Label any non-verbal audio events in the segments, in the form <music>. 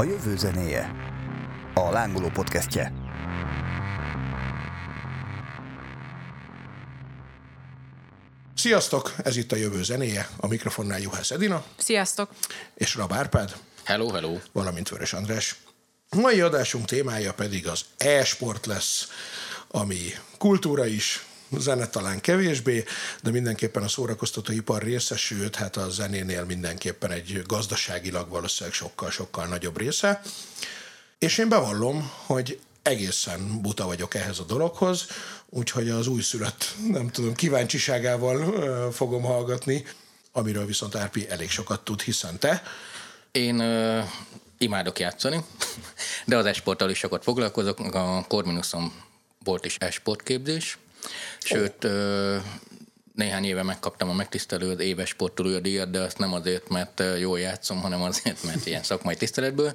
A jövő zenéje. A lángoló podcastje. Sziasztok! Ez itt a jövő zenéje, a mikrofonnál Juhász Edina Sziasztok! és Rab Árpád, Hello, hello. valamint Vörös András. Mai adásunk témája pedig az e-sport lesz, ami kultúra is, zene talán kevésbé, de mindenképpen a szórakoztatóipar része, sőt, hát a zenénél mindenképpen egy gazdaságilag valószínűleg sokkal-sokkal nagyobb része. És én bevallom, hogy egészen buta vagyok ehhez a dologhoz, úgyhogy az újszülött, nem tudom, kíváncsiságával fogom hallgatni, amiről viszont Árpi elég sokat tud, hiszen te Én ö, imádok játszani, de az esporttal is sokat foglalkozok. A Corvinuson volt is esportképzés, sőt, néhány éve megkaptam a megtisztelő az éves sportolója díjat, de azt nem azért, mert jól játszom, hanem azért, mert ilyen szakmai tiszteletből.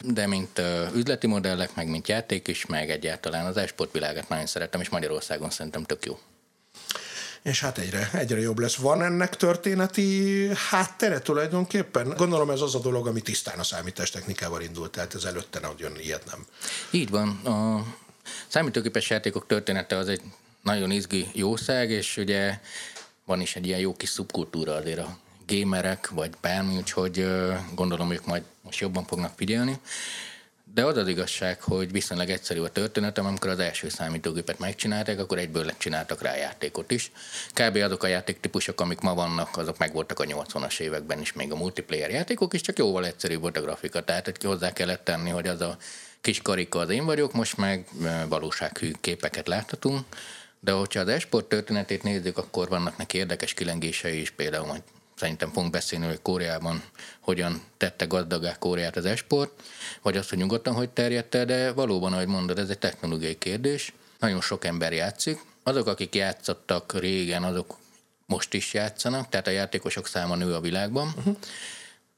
De mint üzleti modellek, meg mint játék is, meg egyáltalán az esport világát nagyon szeretem, és Magyarországon szerintem tök jó. És hát egyre, egyre jobb lesz. Van ennek történeti háttere tulajdonképpen? Gondolom ez az a dolog, ami tisztán a számítástechnikával indult, tehát ez előtte nagyon ilyet nem. Így van. A számítógépes játékok története az egy nagyon izgi jószág, és ugye van is egy ilyen jó kis szubkultúra azért a gamerek, vagy bármi, úgyhogy gondolom ők majd most jobban fognak figyelni. De az az igazság, hogy viszonylag egyszerű a történetem, amikor az első számítógépet megcsinálták, akkor egyből csináltak rá játékot is. Kb. azok a játéktípusok, amik ma vannak, azok megvoltak a 80-as években is, még a multiplayer játékok is, csak jóval egyszerűbb volt a grafika. Tehát hogy hozzá kellett tenni, hogy az a kis karika az én vagyok, most meg valósághű képeket láthatunk. De hogyha az esport történetét nézzük, akkor vannak neki érdekes kilengései is, például majd szerintem fogunk beszélni, hogy Koreában hogyan tette gazdagá Koreát az esport, vagy azt, hogy nyugodtan hogy terjedt de valóban, ahogy mondod, ez egy technológiai kérdés. Nagyon sok ember játszik. Azok, akik játszottak régen, azok most is játszanak, tehát a játékosok száma nő a világban. Uh-huh.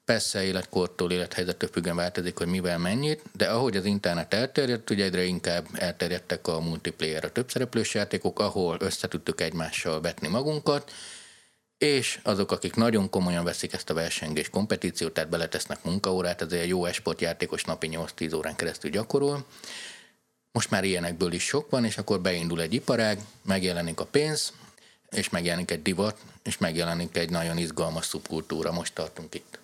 Persze életkortól, élethelyzettől függően változik, hogy mivel mennyit, de ahogy az internet elterjedt, ugye egyre inkább elterjedtek a multiplayer, a többszereplős játékok, ahol összetudtuk egymással vetni magunkat, és azok, akik nagyon komolyan veszik ezt a versengés kompetíciót, tehát beletesznek munkaórát, ezért egy jó esport játékos napi 8-10 órán keresztül gyakorol. Most már ilyenekből is sok van, és akkor beindul egy iparág, megjelenik a pénz, és megjelenik egy divat, és megjelenik egy nagyon izgalmas szubkultúra. Most tartunk itt.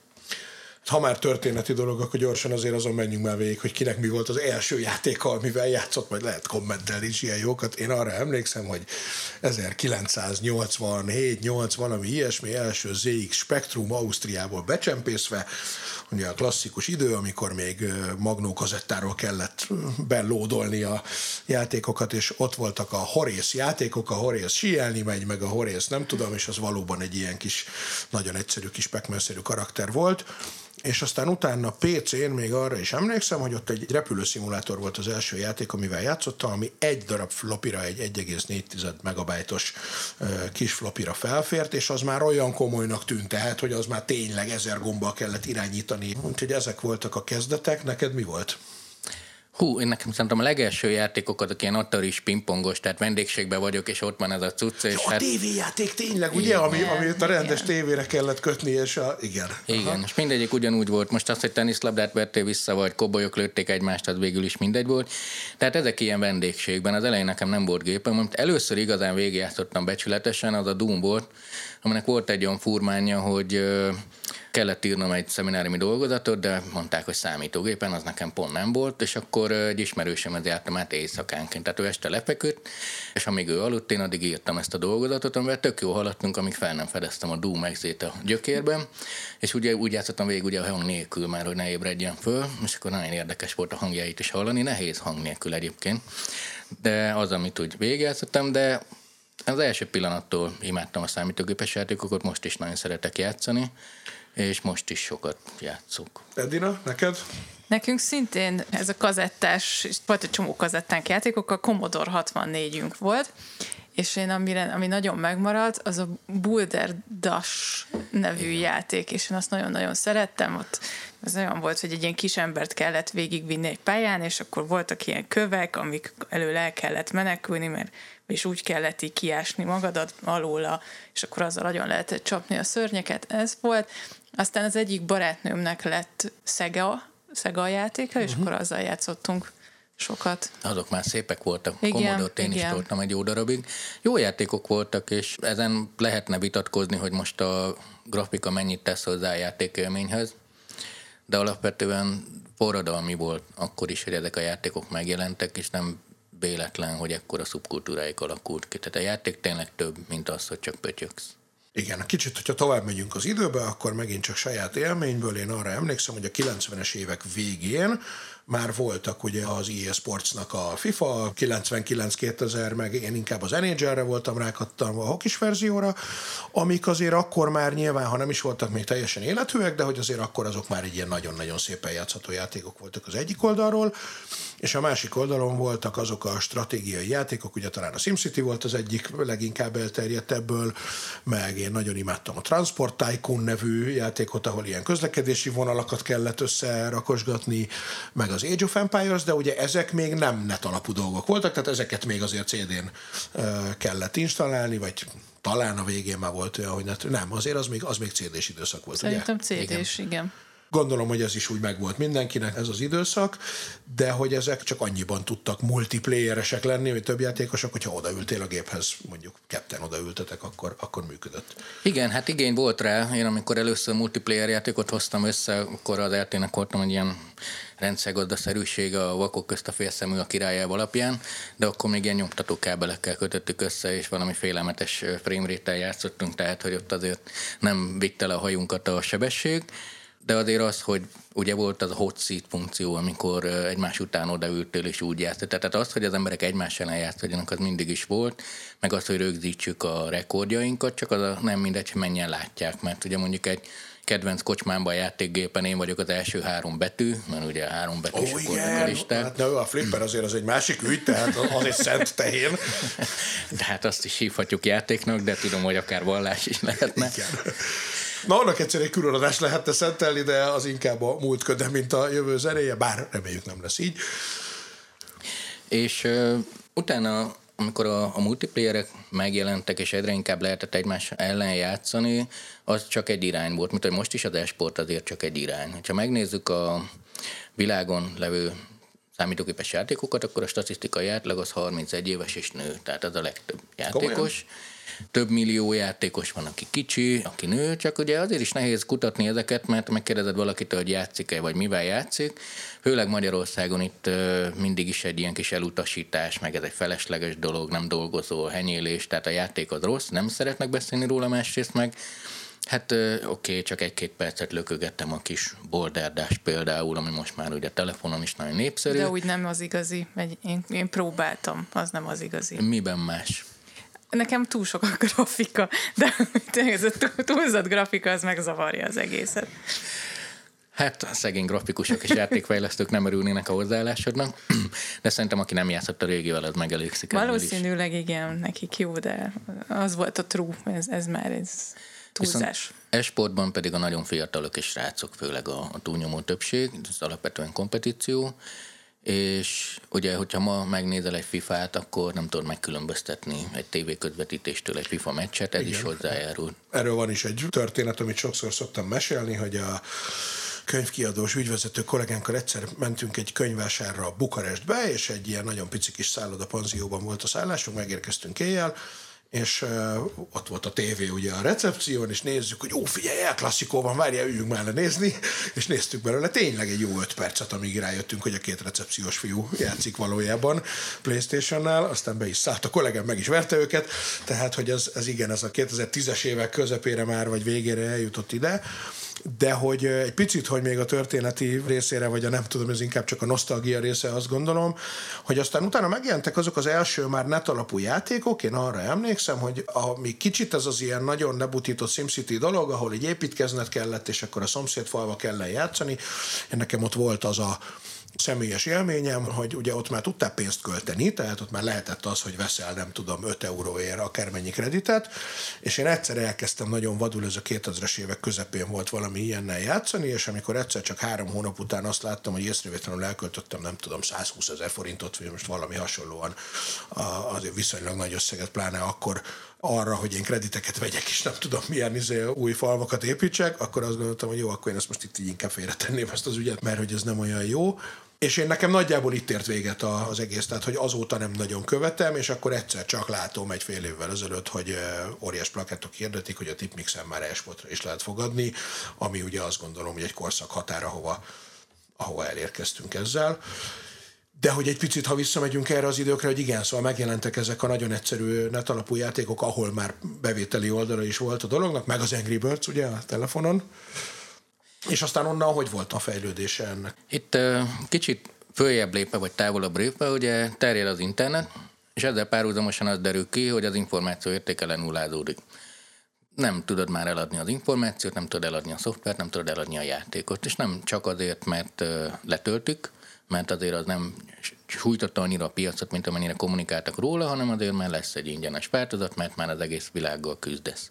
Ha már történeti dolog, akkor gyorsan azért azon menjünk már végig, hogy kinek mi volt az első játéka, amivel játszott, majd lehet kommentelni is ilyen jókat. Én arra emlékszem, hogy 1987-8 valami ilyesmi első ZX Spectrum Ausztriából becsempészve, ugye a klasszikus idő, amikor még ö, magnó kazettáról kellett belódolni a játékokat, és ott voltak a Horész játékok, a Horész síelni megy, meg a Horész nem tudom, és az valóban egy ilyen kis, nagyon egyszerű kis pekmenszerű karakter volt és aztán utána PC-n még arra is emlékszem, hogy ott egy repülőszimulátor volt az első játék, amivel játszottam, ami egy darab flopira, egy 1,4 megabajtos kis flopira felfért, és az már olyan komolynak tűnt, tehát, hogy az már tényleg ezer gombbal kellett irányítani. Úgyhogy ezek voltak a kezdetek. Neked mi volt? Hú, én nekem szerintem a legelső játékok azok ilyen atari pingpongos, tehát vendégségben vagyok, és ott van ez a cucc, és Jó, a hát... tévéjáték tényleg, ugye, ami, amit a rendes tévére kellett kötni, és a, igen. Igen, és mindegyik ugyanúgy volt. Most azt, hogy teniszlabdát vertél vissza, vagy kobolyok lőtték egymást, az végül is mindegy volt. Tehát ezek ilyen vendégségben. Az elején nekem nem volt gépem, amit először igazán végigjátszottam becsületesen, az a Doom volt, aminek volt egy olyan furmánya, hogy kellett írnom egy szemináriumi dolgozatot, de mondták, hogy számítógépen, az nekem pont nem volt, és akkor egy ismerősömet jártam át éjszakánként. Tehát ő este lefeküdt, és amíg ő aludt, én addig írtam ezt a dolgozatot, amivel tök jó haladtunk, amíg fel nem fedeztem a Doom exét a gyökérben, és ugye úgy játszottam végig ugye a hang nélkül már, hogy ne ébredjen föl, és akkor nagyon érdekes volt a hangjait is hallani, nehéz hang nélkül egyébként, de az, amit úgy végigjátszottam, de az első pillanattól imádtam a számítógépes játékokat, most is nagyon szeretek játszani, és most is sokat játszok. Edina, neked? Nekünk szintén ez a kazettás, és volt egy csomó kazettánk játékok, a Commodore 64-ünk volt, és én amire, ami nagyon megmaradt, az a Boulder Dash nevű Igen. játék, és én azt nagyon-nagyon szerettem, ott ez olyan volt, hogy egy ilyen kis embert kellett végigvinni egy pályán, és akkor voltak ilyen kövek, amik elől el kellett menekülni, mert és úgy kellett így kiásni magadat alóla, és akkor azzal nagyon lehetett csapni a szörnyeket. Ez volt. Aztán az egyik barátnőmnek lett Sega Sega játéka, és uh-huh. akkor azzal játszottunk sokat. Azok már szépek voltak. Igen, Commodore én igen. is toltam egy jó darabig. Jó játékok voltak, és ezen lehetne vitatkozni, hogy most a grafika mennyit tesz hozzá a játékélményhez, de alapvetően forradalmi volt akkor is, hogy ezek a játékok megjelentek, és nem véletlen, hogy ekkora szubkultúráik alakult ki. Tehát a játék tényleg több, mint az, hogy csak pötyöksz. Igen, kicsit, hogyha tovább megyünk az időbe, akkor megint csak saját élményből én arra emlékszem, hogy a 90-es évek végén már voltak ugye az EA Sportsnak a FIFA 99-2000, meg én inkább az NHL-re voltam rákattam a hokis verzióra, amik azért akkor már nyilván, ha nem is voltak még teljesen élethűek, de hogy azért akkor azok már egy ilyen nagyon-nagyon szépen játszható játékok voltak az egyik oldalról, és a másik oldalon voltak azok a stratégiai játékok, ugye talán a SimCity volt az egyik leginkább elterjedt ebből, meg én nagyon imádtam a Transport Tycoon nevű játékot, ahol ilyen közlekedési vonalakat kellett összerakosgatni, meg az Age of Empires, de ugye ezek még nem net alapú dolgok voltak, tehát ezeket még azért CD-n kellett installálni, vagy talán a végén már volt olyan, hogy net, nem, azért az még, az még CD-s időszak volt. Szerintem CD-s, igen. igen. Gondolom, hogy ez is úgy megvolt mindenkinek ez az időszak, de hogy ezek csak annyiban tudtak multiplayeresek lenni, hogy több játékosok, hogyha odaültél a géphez, mondjuk ketten odaültetek, akkor, akkor működött. Igen, hát igény volt rá. Én amikor először multiplayer játékot hoztam össze, akkor az RT-nek voltam egy ilyen rendszergazdaszerűség a vakok közt a félszemű a királyába alapján, de akkor még ilyen nyomtató kábelekkel kötöttük össze, és valami félelmetes frame játszottunk, tehát hogy ott azért nem vitte le a hajunkat a sebesség de azért az, hogy ugye volt az a hot seat funkció, amikor egymás után odaültél és úgy játszott. Tehát az, hogy az emberek egymás ellen játszodjanak, az mindig is volt, meg az, hogy rögzítsük a rekordjainkat, csak az a, nem mindegy, hogy mennyien látják, mert ugye mondjuk egy kedvenc kocsmámban a játékgépen én vagyok az első három betű, mert ugye három betű oh, yeah. a listát. Hát na, a flipper azért az egy másik ügy, tehát az egy szent tehén. De hát azt is hívhatjuk játéknak, de tudom, hogy akár vallás is lehetne. Igen. Na, annak egyszer egy különadás lehetne szentelni, de az inkább a múlt köde, mint a jövő zenéje, bár reméljük nem lesz így. És uh, utána, amikor a, a multiplayerek megjelentek, és egyre inkább lehetett egymás ellen játszani, az csak egy irány volt, mint hogy most is az esport azért csak egy irány. Ha megnézzük a világon levő számítógépes játékokat, akkor a statisztikai átlag az 31 éves és nő, tehát az a legtöbb játékos. Komolyan? Több millió játékos van, aki kicsi, aki nő, csak ugye azért is nehéz kutatni ezeket, mert megkérdezed valakitől, hogy játszik-e, vagy mivel játszik. Főleg Magyarországon itt mindig is egy ilyen kis elutasítás, meg ez egy felesleges dolog, nem dolgozó, henyélés, tehát a játék az rossz, nem szeretnek beszélni róla másrészt meg. Hát oké, okay, csak egy-két percet lökögettem a kis borderdás például, ami most már ugye telefonon is nagyon népszerű. De úgy nem az igazi, én, én próbáltam, az nem az igazi. Miben más? Nekem túl sok a grafika, de <laughs> ez a túlzott grafika, az megzavarja az egészet. Hát a szegény grafikusok és játékfejlesztők nem örülnének a hozzáállásodnak, <clears throat> de szerintem aki nem játszott a régivel, az megelégszik. Valószínűleg igen, nekik jó, de az volt a true, ez, ez már ez túlzás. Esportban pedig a nagyon fiatalok és srácok, főleg a, a túlnyomó többség, ez alapvetően kompetíció, és ugye, hogyha ma megnézel egy FIFA-t, akkor nem tudod megkülönböztetni egy TV közvetítéstől egy FIFA meccset, ez Igen. is hozzájárul. Erről van is egy történet, amit sokszor szoktam mesélni, hogy a könyvkiadós ügyvezető kollégánkkal egyszer mentünk egy könyvvásárra Bukarestbe, és egy ilyen nagyon pici kis szálloda panzióban volt a szállásunk, megérkeztünk éjjel, és uh, ott volt a tévé ugye a recepción, és nézzük, hogy ó, figyelj, el klasszikó van, várjál, üljünk már nézni, és néztük belőle tényleg egy jó öt percet, amíg rájöttünk, hogy a két recepciós fiú játszik valójában Playstation-nál, aztán be is szállt a kollégám, meg is verte őket, tehát, hogy ez, ez igen, ez a 2010-es évek közepére már, vagy végére eljutott ide, de hogy egy picit, hogy még a történeti részére, vagy a nem tudom, ez inkább csak a nosztalgia része, azt gondolom, hogy aztán utána megjelentek azok az első már net alapú játékok, én arra emlékszem, hogy ami kicsit ez az ilyen nagyon nebutított SimCity dolog, ahol egy építkezned kellett, és akkor a szomszéd falva kellene játszani, én nekem ott volt az a személyes élményem, hogy ugye ott már tudtál pénzt költeni, tehát ott már lehetett az, hogy veszel, nem tudom, 5 euróért akármennyi kreditet, és én egyszer elkezdtem nagyon vadul, ez a 2000-es évek közepén volt valami ilyennel játszani, és amikor egyszer csak három hónap után azt láttam, hogy észrevétlenül elköltöttem, nem tudom, 120 ezer forintot, vagy most valami hasonlóan azért viszonylag nagy összeget, pláne akkor arra, hogy én krediteket vegyek, és nem tudom milyen izé, új falvakat építsek, akkor azt gondoltam, hogy jó, akkor én ezt most itt így inkább félretenném ezt az ügyet, mert hogy ez nem olyan jó. És én nekem nagyjából itt ért véget az egész, tehát hogy azóta nem nagyon követem, és akkor egyszer csak látom egy fél évvel ezelőtt, hogy óriás plakettok hirdetik, hogy a tipmixen már esportra is lehet fogadni, ami ugye azt gondolom, hogy egy korszak határa, hova, ahova elérkeztünk ezzel. De hogy egy picit, ha visszamegyünk erre az időkre, hogy igen, szóval megjelentek ezek a nagyon egyszerű net alapú játékok, ahol már bevételi oldala is volt a dolognak, meg az Angry Birds ugye a telefonon, és aztán onnan hogy volt a fejlődése ennek? Itt kicsit följebb lépve, vagy távolabb lépve, ugye terjed az internet, és ezzel párhuzamosan az derül ki, hogy az információ értéke lenullázódik. Nem tudod már eladni az információt, nem tudod eladni a szoftvert, nem tudod eladni a játékot, és nem csak azért, mert letöltük, mert azért az nem sújtotta annyira a piacot, mint amennyire kommunikáltak róla, hanem azért már lesz egy ingyenes változat, mert már az egész világgal küzdesz.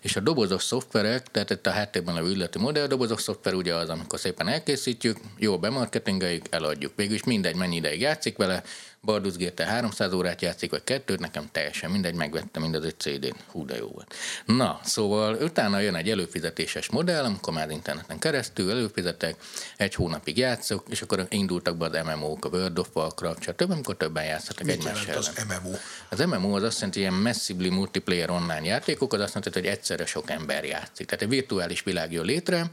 És a dobozos szoftverek, tehát itt a háttérben levő üzleti modell, a dobozos szoftver ugye az, amikor szépen elkészítjük, jó bemarketingeljük, eladjuk. Végülis mindegy, mennyi ideig játszik vele, Baldur's Gate 300 órát játszik, vagy kettőt, nekem teljesen mindegy, megvettem mindaz egy CD-n. Hú, de jó volt. Na, szóval utána jön egy előfizetéses modell, amikor már interneten keresztül előfizetek, egy hónapig játszok, és akkor indultak be az MMO-k, a World of Warcraft, stb., amikor többen játszhatok egymás az MMO? Az MMO az azt jelenti, hogy ilyen massively multiplayer online játékok, az azt jelenti, hogy egyszerre sok ember játszik. Tehát egy virtuális világ jön létre,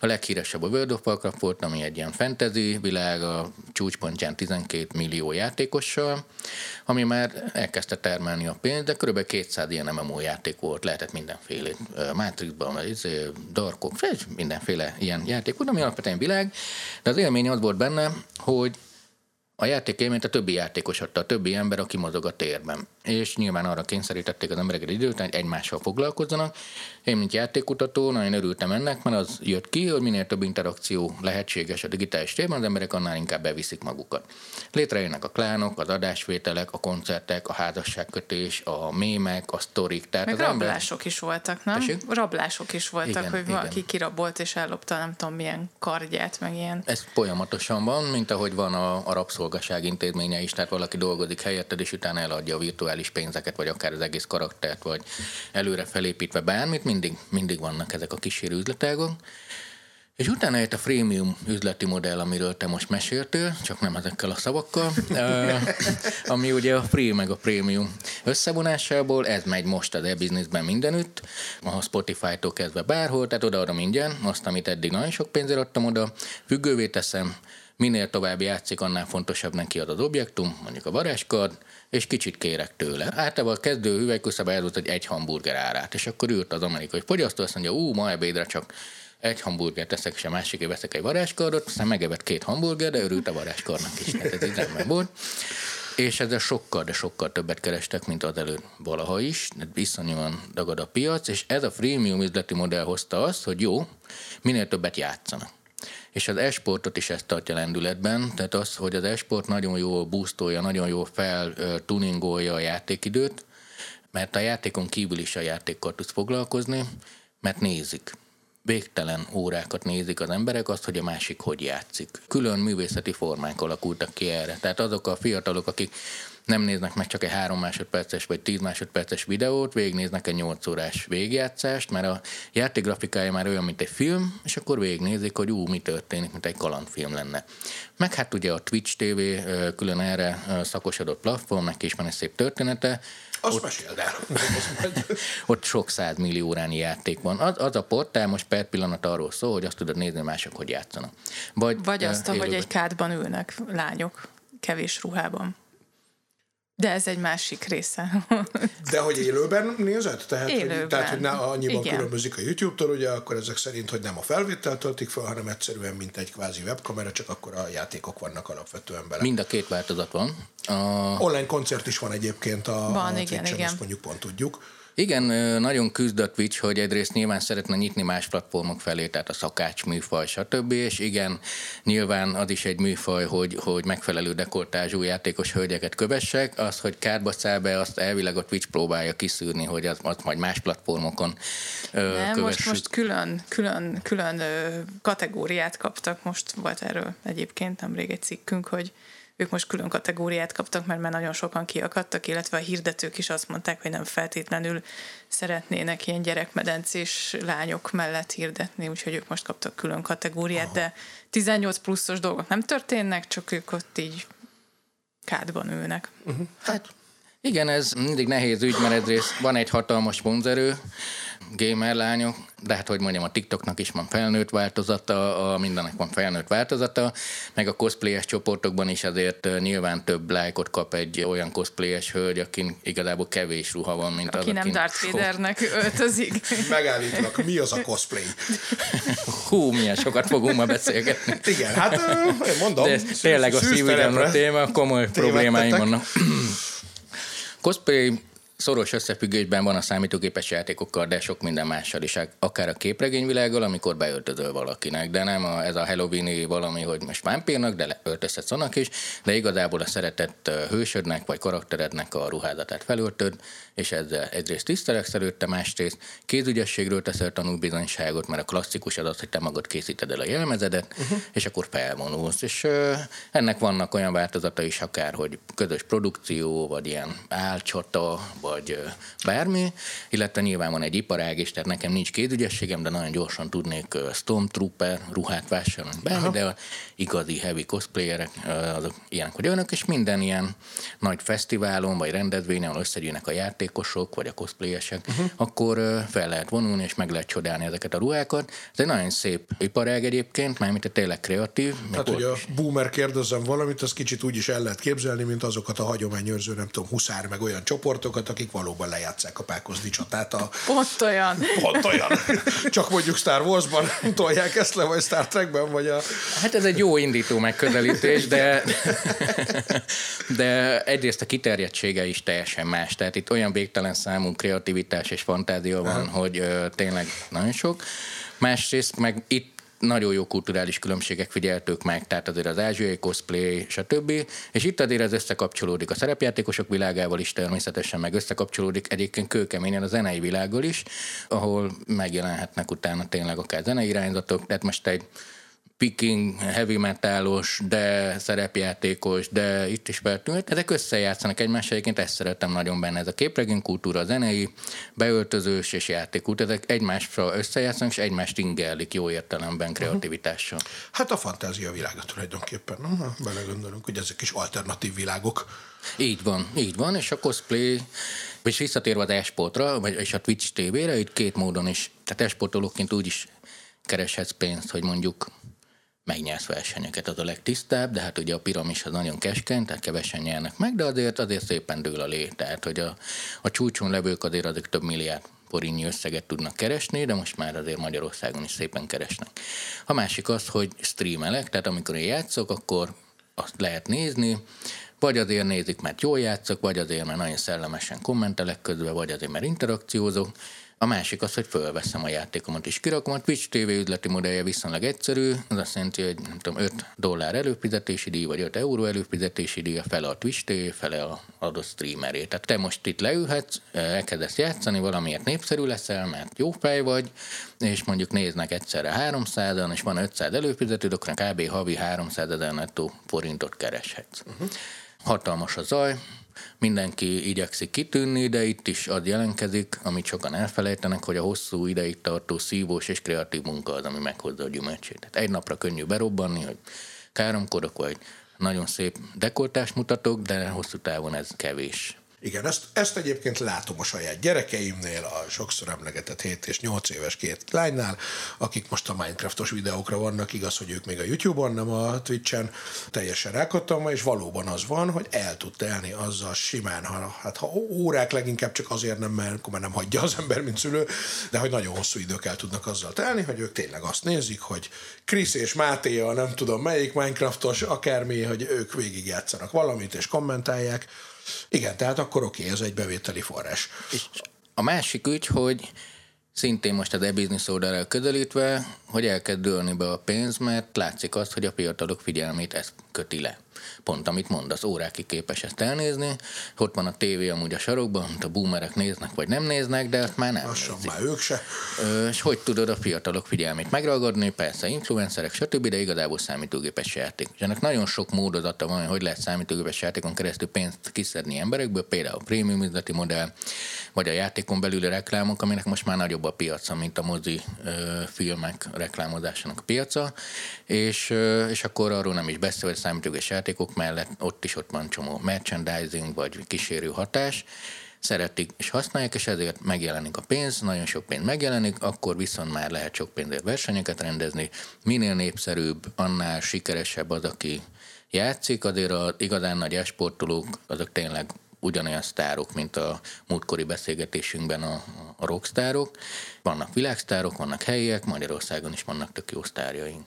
a leghíresebb a World of Warcraft volt, ami egy ilyen fantasy világ, a csúcspontján 12 millió játék játékossal, ami már elkezdte termelni a pénzt, de kb. 200 ilyen MMO játék volt, lehetett mindenféle. Matrixban, Darkok, mindenféle ilyen játék volt, ami alapvetően világ, de az élmény az volt benne, hogy a játék élményt a többi játékos adta, a többi ember, aki mozog a térben. És nyilván arra kényszerítették az embereket időt, hogy egymással foglalkozzanak. Én, mint játékkutató, nagyon örültem ennek, mert az jött ki, hogy minél több interakció lehetséges a digitális térben, az emberek annál inkább beviszik magukat. Létrejönnek a klánok, az adásvételek, a koncertek, a házasságkötés, a mémek, a sztorik. Tehát Meg az rablások ember... is voltak, nem? Tessék? Rablások is voltak, igen, hogy igen. valaki kirabolt és ellopta nem tudom milyen kardját, meg ilyen. Ez folyamatosan van, mint ahogy van a, a rabszolgaság intézménye is, tehát valaki dolgozik helyetted, és utána eladja a virtuális pénzeket, vagy akár az egész karaktert, vagy előre felépítve bármit, mindig, mindig vannak ezek a kísérő üzletágok. És utána jött a freemium üzleti modell, amiről te most meséltél, csak nem ezekkel a szavakkal, <laughs> ami ugye a free meg a premium összevonásából, ez megy most az e-businessben mindenütt, a Spotify-tól kezdve bárhol, tehát oda-oda mindjárt, azt, amit eddig nagyon sok pénzért adtam oda, függővé teszem, minél tovább játszik, annál fontosabb neki az az objektum, mondjuk a varázskard, és kicsit kérek tőle. Általában a kezdő hüvelykúszában volt, hogy egy hamburger árát, és akkor ült az amerikai fogyasztó, azt mondja, ú, ma ebédre csak egy hamburgert teszek, és a másiké veszek egy varázskardot, aztán megevett két hamburger, de örült a varázskardnak is, tehát ez így volt. És ezzel sokkal, de sokkal többet kerestek, mint az előtt valaha is, iszonyúan dagad a piac, és ez a freemium üzleti modell hozta azt, hogy jó, minél többet játszanak. És az esportot is ezt tartja lendületben, tehát az, hogy az esport nagyon jól boostolja, nagyon jól feltuningolja a játékidőt, mert a játékon kívül is a játékkal tudsz foglalkozni, mert nézik végtelen órákat nézik az emberek azt, hogy a másik hogy játszik. Külön művészeti formák alakultak ki erre. Tehát azok a fiatalok, akik nem néznek meg csak egy három másodperces vagy tíz másodperces videót, végignéznek egy nyolc órás végjátszást, mert a játék grafikája már olyan, mint egy film, és akkor végignézik, hogy ú, mi történik, mint egy kalandfilm lenne. Meg hát ugye a Twitch TV külön erre szakosodott platform, neki is van egy szép története, azt ott, meséld el. <laughs> ott sok millió órányi játék van. Az, az a portál most per pillanat arról szól, hogy azt tudod nézni, mások hogy játszanak. Vagy, Vagy azt, uh, hogy egy kádban ülnek lányok, kevés ruhában. De ez egy másik része. De hogy élőben nézed? Tehát, élőben. Hogy, tehát, hogy ne annyiban Igen. különbözik a YouTube-tól, ugye, akkor ezek szerint, hogy nem a felvételt töltik fel, hanem egyszerűen, mint egy kvázi webkamera, csak akkor a játékok vannak alapvetően bele. Mind a két változat van. A... Online koncert is van egyébként a, van, a igen, igen. azt mondjuk pont tudjuk. Igen, nagyon küzd a Twitch, hogy egyrészt nyilván szeretne nyitni más platformok felé, tehát a szakács műfaj, stb. És igen, nyilván az is egy műfaj, hogy, hogy megfelelő dekoltázsú játékos hölgyeket kövessek. Az, hogy kárba száll be, azt elvileg a Twitch próbálja kiszűrni, hogy az, az majd más platformokon Nem, most, most külön, külön, külön kategóriát kaptak. Most volt erről egyébként nemrég egy cikkünk, hogy ők most külön kategóriát kaptak, mert már nagyon sokan kiakadtak, illetve a hirdetők is azt mondták, hogy nem feltétlenül szeretnének ilyen gyerekmedencés lányok mellett hirdetni, úgyhogy ők most kaptak külön kategóriát, Aha. de 18 pluszos dolgok nem történnek, csak ők ott így kádban ülnek. Uh-huh. Hát igen, ez mindig nehéz ügy, mert egyrészt van egy hatalmas vonzerő, gamer lányok, de hát hogy mondjam, a TikToknak is van felnőtt változata, a mindennek van felnőtt változata, meg a cosplayes csoportokban is azért nyilván több lájkot kap egy olyan cosplayes hölgy, akin igazából kevés ruha van, mint Aki az, nem Darth Vadernek öltözik. <laughs> Megállítlak, mi az a cosplay? <laughs> Hú, milyen sokat fogunk ma beszélgetni. Igen, hát mondom. De tényleg a szívügyem a téma, komoly problémáim vannak. <clears throat> Cosplay szoros összefüggésben van a számítógépes játékokkal, de sok minden mással is, akár a képregényvilággal, amikor beöltözöl valakinek, de nem a, ez a halloween valami, hogy most vámpírnak, de öltözhetsz annak is, de igazából a szeretett hősödnek vagy karakterednek a ruházatát felöltöd, és ezzel egyrészt tisztelek előtte, másrészt kézügyességről teszel tanúbizonyságot, mert a klasszikus az az, hogy te magad készíted el a jelmezedet, uh-huh. és akkor felvonulsz. És ennek vannak olyan változata is, akár, hogy közös produkció, vagy ilyen álcsata, vagy bármi, illetve nyilván van egy iparág is, tehát nekem nincs kézügyességem, de nagyon gyorsan tudnék Stormtrooper ruhát vásárolni, bármi, de a igazi heavy cosplayerek, azok ilyenek vagy olyanok, és minden ilyen nagy fesztiválon, vagy rendezvényen, ahol összegyűjnek a játék, játékosok, vagy a cosplayesek, uh-huh. akkor fel lehet vonulni, és meg lehet csodálni ezeket a ruhákat. Ez egy nagyon szép iparág egyébként, mármint tényleg kreatív. Hát, hogy a boomer kérdezzem valamit, az kicsit úgy is el lehet képzelni, mint azokat a hagyományőrző, nem tudom, huszár, meg olyan csoportokat, akik valóban lejátszák a pákozni csatát. A... Pont olyan. Pont olyan. Csak mondjuk Star Wars-ban <laughs> tolják ezt le, vagy Star Trekben, vagy a... Hát ez egy jó indító megközelítés, de, <laughs> de egyrészt a kiterjedtsége is teljesen más. Tehát itt olyan végtelen számú kreativitás és fantázia van, hogy ö, tényleg nagyon sok. Másrészt meg itt nagyon jó kulturális különbségek figyeltők meg, tehát azért az ázsiai cosplay, stb. És itt azért ez összekapcsolódik a szerepjátékosok világával is természetesen, meg összekapcsolódik egyébként kőkeményen a zenei világgal is, ahol megjelenhetnek utána tényleg akár zenei irányzatok, tehát most egy picking, heavy metalos, de szerepjátékos, de itt is feltűnt. Ezek összejátszanak egymással, egyébként ezt szeretem nagyon benne. Ez a képregény kultúra, a zenei, beöltözős és játékút, ezek egymással összejátszanak, és egymást ingellik jó értelemben kreativitással. Hát a fantázia világa tulajdonképpen, nem? Belegondolunk, hogy ezek is alternatív világok. Így van, így van, és a cosplay, és visszatérve az esportra, vagy és a Twitch TV-re, itt két módon is, tehát esportolóként úgy is kereshetsz pénzt, hogy mondjuk megnyersz versenyeket, az a legtisztább, de hát ugye a piramis az nagyon keskeny, tehát kevesen nyernek meg, de azért azért szépen dől a lé. Tehát, hogy a, a csúcson levők azért azok több milliárd forintnyi összeget tudnak keresni, de most már azért Magyarországon is szépen keresnek. A másik az, hogy streamelek, tehát amikor én játszok, akkor azt lehet nézni, vagy azért nézik, mert jól játszok, vagy azért, mert nagyon szellemesen kommentelek közben, vagy azért, mert interakciózok, a másik az, hogy fölveszem a játékomat és kirakom. A Twitch TV üzleti modellje viszonylag egyszerű, az azt jelenti, hogy nem tudom, 5 dollár előfizetési díj, vagy 5 euró előfizetési díj, fele a Twitch TV, fele a adott streameré. Tehát te most itt leülhetsz, elkezdesz játszani, valamiért népszerű leszel, mert jó fej vagy, és mondjuk néznek egyszerre 300-an, és van 500 előfizetőd, akkor kb. havi 300 ezer nettó forintot kereshetsz. Uh-huh. Hatalmas a zaj, mindenki igyekszik kitűnni, de itt is az jelenkezik, amit sokan elfelejtenek, hogy a hosszú ideig tartó szívós és kreatív munka az, ami meghozza a gyümölcsét. Tehát egy napra könnyű berobbanni, hogy káromkodok, vagy nagyon szép dekoltást mutatok, de hosszú távon ez kevés. Igen, ezt, ezt egyébként látom a saját gyerekeimnél, a sokszor emlegetett 7 és 8 éves két lánynál, akik most a Minecraftos videókra vannak, igaz, hogy ők még a YouTube-on, nem a Twitch-en, teljesen rákattam, és valóban az van, hogy el tud telni azzal simán, ha, hát ha órák leginkább csak azért nem, mert akkor már nem hagyja az ember, mint szülő, de hogy nagyon hosszú idők el tudnak azzal telni, hogy ők tényleg azt nézik, hogy Krisz és Máté a nem tudom melyik Minecraftos, akármi, hogy ők végigjátszanak valamit és kommentálják, igen, tehát akkor oké, ez egy bevételi forrás. És a másik ügy, hogy szintén most az e-business oldalra közelítve, hogy el kell dőlni be a pénz, mert látszik azt, hogy a fiatalok figyelmét ez köti le. Pont amit mondasz, órákig képes ezt elnézni. Ott van a tévé amúgy a sarokban, amit a boomerek néznek vagy nem néznek, de azt már nem Lassan nézik. már ők se. Ö, és hogy tudod a fiatalok figyelmét megragadni? Persze influencerek, stb., de igazából számítógépes játék. És ennek nagyon sok módozata van, hogy lehet számítógépes játékon keresztül pénzt kiszedni emberekből, például a prémium üzleti modell, vagy a játékon belüli reklámok, aminek most már nagyobb a piaca, mint a mozi ö, filmek reklámozásának a piaca, és, ö, és akkor arról nem is beszél, hogy számítógépes játékok mellett ott is ott van csomó merchandising, vagy kísérő hatás, szeretik és használják, és ezért megjelenik a pénz, nagyon sok pénz megjelenik, akkor viszont már lehet sok pénzért versenyeket rendezni. Minél népszerűbb, annál sikeresebb az, aki játszik, azért az igazán nagy esportolók, azok tényleg ugyanolyan sztárok, mint a múltkori beszélgetésünkben a, a rockstárok. Vannak világsztárok, vannak helyiek, Magyarországon is vannak tök jó sztárjaink.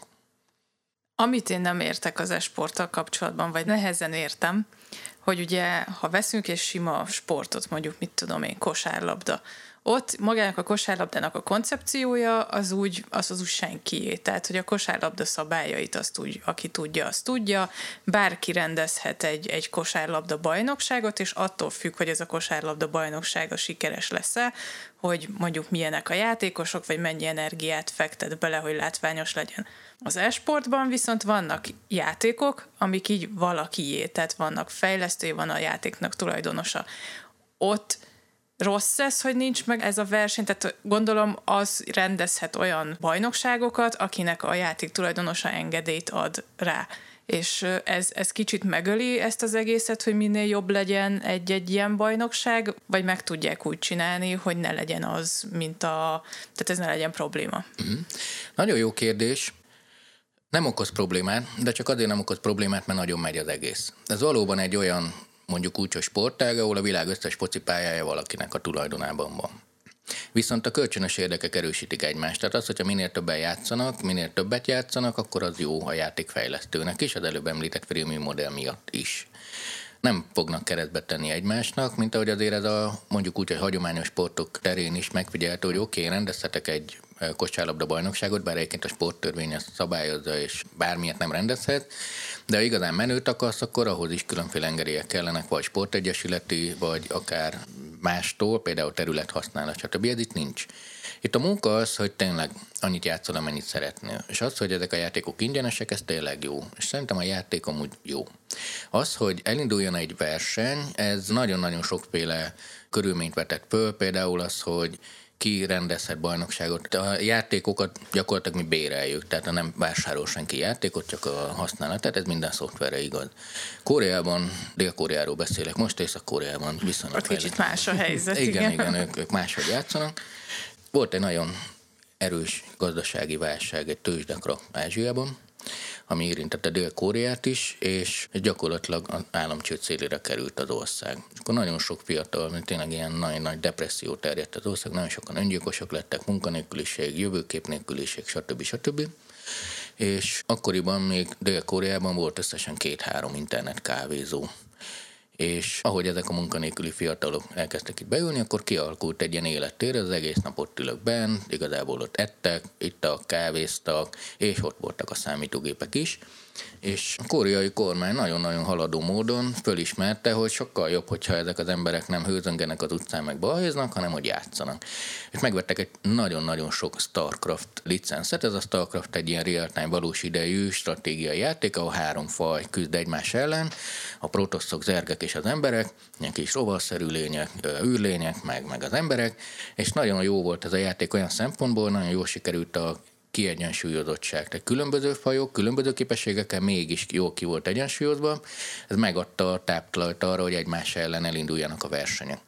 Amit én nem értek az esporttal kapcsolatban, vagy nehezen értem, hogy ugye, ha veszünk egy sima sportot, mondjuk, mit tudom én, kosárlabda, ott magának a kosárlabdának a koncepciója az úgy, az az úgy senkié. Tehát, hogy a kosárlabda szabályait azt úgy, aki tudja, azt tudja. Bárki rendezhet egy, egy kosárlabda bajnokságot, és attól függ, hogy ez a kosárlabda bajnoksága sikeres lesz-e, hogy mondjuk milyenek a játékosok, vagy mennyi energiát fektet bele, hogy látványos legyen. Az esportban viszont vannak játékok, amik így valakié, tehát vannak fejlesztői, van a játéknak tulajdonosa. Ott rossz ez, hogy nincs meg ez a verseny, tehát gondolom az rendezhet olyan bajnokságokat, akinek a játék tulajdonosa engedélyt ad rá. És ez, ez kicsit megöli ezt az egészet, hogy minél jobb legyen egy-egy ilyen bajnokság, vagy meg tudják úgy csinálni, hogy ne legyen az, mint a... Tehát ez ne legyen probléma. Mm. Nagyon jó kérdés. Nem okoz problémát, de csak azért nem okoz problémát, mert nagyon megy az egész. Ez valóban egy olyan mondjuk úgy, hogy sportág, ahol a világ összes focipályája valakinek a tulajdonában van. Viszont a kölcsönös érdekek erősítik egymást. Tehát az, hogyha minél többen játszanak, minél többet játszanak, akkor az jó a játékfejlesztőnek is, az előbb említett freemium modell miatt is. Nem fognak keresztbe tenni egymásnak, mint ahogy azért ez a mondjuk úgy, hogy hagyományos sportok terén is megfigyelhető, hogy oké, okay, rendezhetek egy kosárlabda bajnokságot, bár egyébként a sporttörvény ezt szabályozza, és bármilyet nem rendezhet, de ha igazán menőt akarsz, akkor ahhoz is különféle engedélyek kellenek, vagy sportegyesületi, vagy akár mástól, például területhasználat, stb. Ez itt nincs. Itt a munka az, hogy tényleg annyit játszol, amennyit szeretnél. És az, hogy ezek a játékok ingyenesek, ez tényleg jó. És szerintem a játék amúgy jó. Az, hogy elinduljon egy verseny, ez nagyon-nagyon sokféle körülményt vetett föl, például az, hogy ki rendezhet bajnokságot. A játékokat gyakorlatilag mi béreljük, tehát nem vásárol senki játékot, csak a használatát, ez minden szoftverre igaz. Koreában, Dél-Koreáról beszélek most, Észak-Koreában viszonylag Ott kicsit más a helyzet. igen, igen, igen ők, ők máshogy játszanak. Volt egy nagyon erős gazdasági válság, egy tőzsdekra Ázsiában, ami érintette Dél-Koreát is, és gyakorlatilag az államcsőd került az ország. És akkor nagyon sok fiatal, mint tényleg ilyen nagyon nagy depresszió terjedt az ország, nagyon sokan öngyilkosok lettek, munkanélküliség, jövőkép nélküliség, stb. stb. És akkoriban még Dél-Koreában volt összesen két-három internet kávézó és ahogy ezek a munkanélküli fiatalok elkezdtek itt beülni, akkor kialakult egy ilyen élettér, az egész nap ott ülök benn, igazából ott ettek, ittak, kávéztak, és ott voltak a számítógépek is és a koreai kormány nagyon-nagyon haladó módon fölismerte, hogy sokkal jobb, hogyha ezek az emberek nem hőzöngenek az utcán meg balhéznak, hanem hogy játszanak. És megvettek egy nagyon-nagyon sok StarCraft licenszet, ez a StarCraft egy ilyen real-time valós idejű stratégiai játék, ahol három faj küzd egymás ellen, a protoszok, zergek és az emberek, ilyen kis rovalszerű lények, űrlények, meg, meg az emberek, és nagyon jó volt ez a játék olyan szempontból, nagyon jól sikerült a kiegyensúlyozottság. Tehát különböző fajok, különböző képességekkel mégis jó ki volt egyensúlyozva. Ez megadta a táptalajt arra, hogy egymás ellen elinduljanak a versenyek.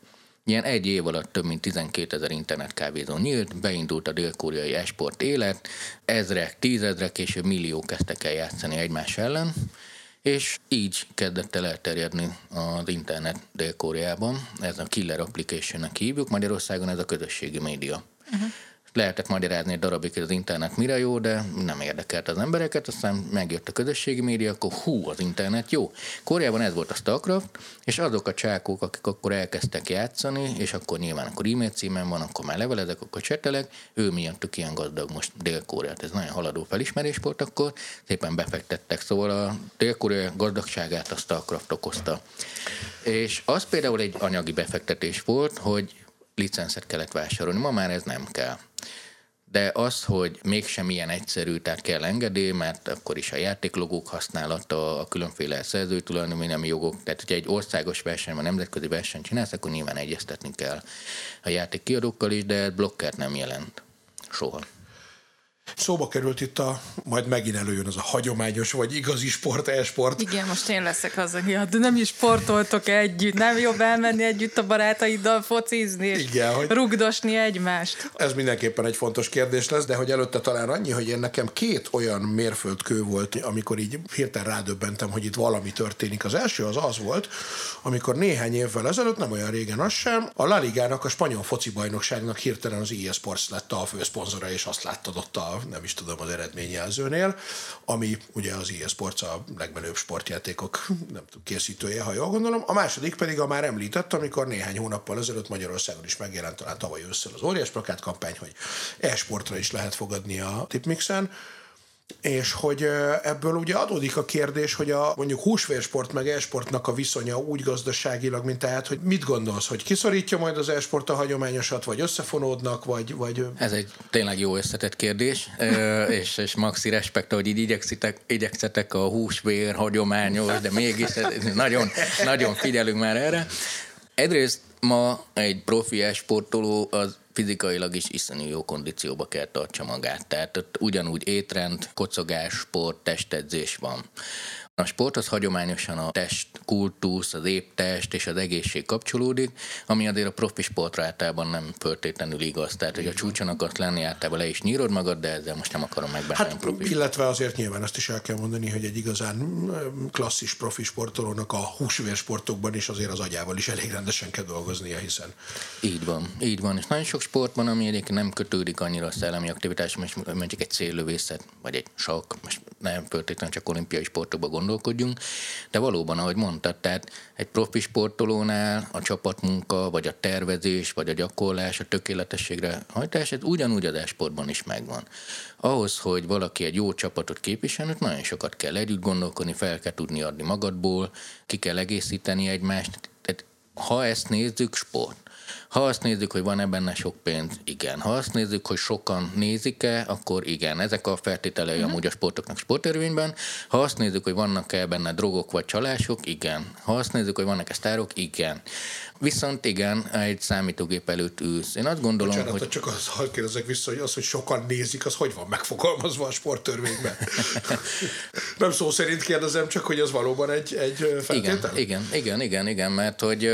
Ilyen egy év alatt több mint 12 ezer internetkávézó nyílt, beindult a dél-koreai esport élet, ezrek, tízezrek, később milliók kezdtek el játszani egymás ellen, és így kezdett el elterjedni az internet Dél-Koreában. Ez a killer application hívjuk, Magyarországon ez a közösségi média. Uh-huh lehetett magyarázni egy darabig, hogy az internet mire jó, de nem érdekelt az embereket, aztán megjött a közösségi média, akkor hú, az internet jó. Koreában ez volt a Starcraft, és azok a csákok, akik akkor elkezdtek játszani, és akkor nyilván akkor e-mail címen van, akkor már levelezek, akkor csetelek, ő miattuk ilyen gazdag most Dél-Koreát. Ez nagyon haladó felismerés volt akkor, szépen befektettek, szóval a Dél-Korea gazdagságát a Starcraft okozta. És az például egy anyagi befektetés volt, hogy licenszet kellett vásárolni. Ma már ez nem kell. De az, hogy mégsem ilyen egyszerű, tehát kell engedély, mert akkor is a játéklogók használata, a különféle szerzői tulajdonvédelmi jogok, tehát hogyha egy országos versenyben, nemzetközi versenyt csinálsz, akkor nyilván egyeztetni kell a játék kiadókkal is, de blokkert nem jelent. Soha. Szóba került itt a, majd megint előjön az a hagyományos, vagy igazi sport, e-sport. Igen, most én leszek az, aki, de nem is sportoltok együtt, nem jobb elmenni együtt a barátaiddal focizni, és Igen, hogy- rugdosni egymást. Ez mindenképpen egy fontos kérdés lesz, de hogy előtte talán annyi, hogy én nekem két olyan mérföldkő volt, amikor így hirtelen rádöbbentem, hogy itt valami történik. Az első az az volt, amikor néhány évvel ezelőtt, nem olyan régen az sem, a La Ligának, a spanyol foci bajnokságnak hirtelen az EA Sports lett a főszponzora, és azt láttad ott a, nem is tudom, az eredményjelzőnél, ami ugye az EA Sports a legmenőbb sportjátékok nem tudom, készítője, ha jól gondolom. A második pedig a már említett, amikor néhány hónappal ezelőtt Magyarországon is megjelent talán tavaly ősszel az óriás plakát kampány, hogy e-sportra is lehet fogadni a Tipmixen, és hogy ebből ugye adódik a kérdés, hogy a mondjuk húsvérsport meg e-sportnak a viszonya úgy gazdaságilag, mint tehát, hogy mit gondolsz, hogy kiszorítja majd az e-sport a hagyományosat, vagy összefonódnak, vagy, vagy Ez egy tényleg jó összetett kérdés, <laughs> és, és maxi respekt, hogy így igyekszitek, igyekszetek a húsvér hagyományos, de mégis nagyon, nagyon figyelünk már erre. Egyrészt ma egy profi sportoló az fizikailag is iszonyú jó kondícióba kell tartsa magát. Tehát ott ugyanúgy étrend, kocogás, sport, testedzés van. A sporthoz hagyományosan a test, kultusz, az épp test és az egészség kapcsolódik, ami azért a profi sportra általában nem föltétlenül igaz. Tehát, hogy a csúcson akarsz lenni, általában le is nyírod magad, de ezzel most nem akarom a Hát, illetve azért nyilván azt is el kell mondani, hogy egy igazán mm, klasszis profi sportolónak a húsvérsportokban is azért az agyával is elég rendesen kell dolgoznia, hiszen Így van, így van. És nagyon sok sport van, ami egyébként nem kötődik annyira a szellemi aktivitás, most mondjuk egy céllövészet, vagy egy sakk, most nem feltétlenül csak olimpiai sportokba gondolkodjunk, de valóban, ahogy mondtad, tehát egy profi sportolónál a csapatmunka, vagy a tervezés, vagy a gyakorlás, a tökéletességre hajtás, ez ugyanúgy az e-sportban is megvan. Ahhoz, hogy valaki egy jó csapatot képviseljen, nagyon sokat kell együtt gondolkodni, fel kell tudni adni magadból, ki kell egészíteni egymást. Tehát ha ezt nézzük, sport. Ha azt nézzük, hogy van-e benne sok pénz, igen. Ha azt nézzük, hogy sokan nézik-e, akkor igen. Ezek a feltételei uh-huh. amúgy a sportoknak sportörvényben. Ha azt nézzük, hogy vannak-e benne drogok vagy csalások, igen. Ha azt nézzük, hogy vannak-e sztárok, igen. Viszont igen, egy számítógép előtt ülsz. Én azt gondolom, Bocsánat, hogy... csak az, hadd kérdezek vissza, hogy az, hogy sokan nézik, az hogy van megfogalmazva a sporttörvényben? <laughs> Nem szó szerint kérdezem, csak hogy az valóban egy, egy Igen, feltétel? igen, igen, igen, igen, mert hogy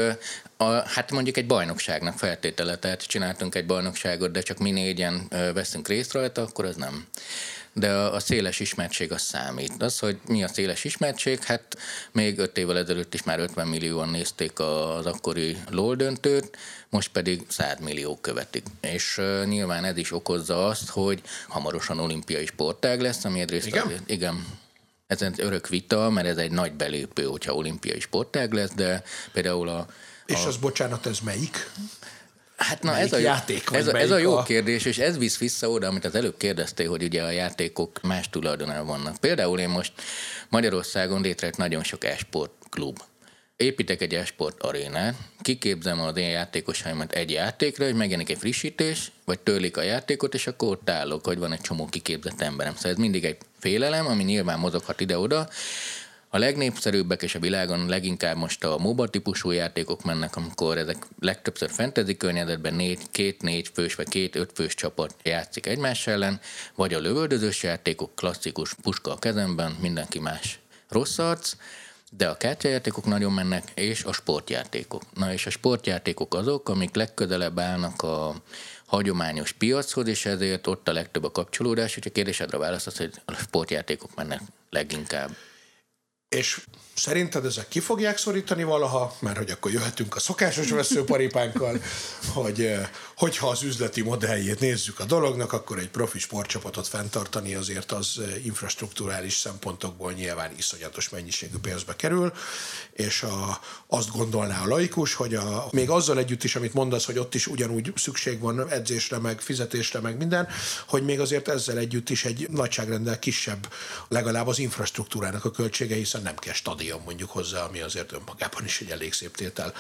a, hát mondjuk egy bajnokságnak feltétele, tehát csináltunk egy bajnokságot, de csak mi négyen veszünk részt rajta, akkor az nem. De a, széles ismertség az számít. Az, hogy mi a széles ismertség, hát még öt évvel ezelőtt is már 50 millióan nézték az akkori LOL döntőt, most pedig 100 millió követik. És uh, nyilván ez is okozza azt, hogy hamarosan olimpiai sportág lesz, ami egyrészt Igen? azért- igen, ez egy örök vita, mert ez egy nagy belépő, hogyha olimpiai sportág lesz, de például a, És az, bocsánat, ez melyik? Hát na, ez a, játék, vagy ez, a, ez a jó a- kérdés, és ez visz vissza oda, amit az előbb kérdeztél, hogy ugye a játékok más tulajdonában vannak. Például én most Magyarországon létrejött nagyon sok e-sport klub. Építek egy e-sport arénát, kiképzem az én játékosaimat egy játékra, hogy megjelenik egy frissítés, vagy törlik a játékot, és akkor ott állok, hogy van egy csomó kiképzett emberem. Szóval ez mindig egy félelem, ami nyilván mozoghat ide-oda, a legnépszerűbbek és a világon leginkább most a MOBA típusú játékok mennek, amikor ezek legtöbbször fantasy környezetben négy, két-négy fős vagy két-öt fős csapat játszik egymás ellen, vagy a lövöldözős játékok, klasszikus puska a kezemben, mindenki más rossz arc, de a kártyajátékok nagyon mennek, és a sportjátékok. Na és a sportjátékok azok, amik legközelebb állnak a hagyományos piachoz, és ezért ott a legtöbb a kapcsolódás, hogyha kérdésedre választasz, hogy a sportjátékok mennek leginkább. És Szerinted ezek ki fogják szorítani valaha, mert hogy akkor jöhetünk a szokásos veszőparipánkkal, hogy eh, hogyha az üzleti modelljét nézzük a dolognak, akkor egy profi sportcsapatot fenntartani azért az eh, infrastruktúrális szempontokból nyilván iszonyatos mennyiségű pénzbe kerül, és a, azt gondolná a laikus, hogy a, még azzal együtt is, amit mondasz, hogy ott is ugyanúgy szükség van edzésre, meg fizetésre, meg minden, hogy még azért ezzel együtt is egy nagyságrendel kisebb legalább az infrastruktúrának a költsége, hiszen nem kell stadion stadion mondjuk hozzá, ami azért önmagában is egy elég szép tétel.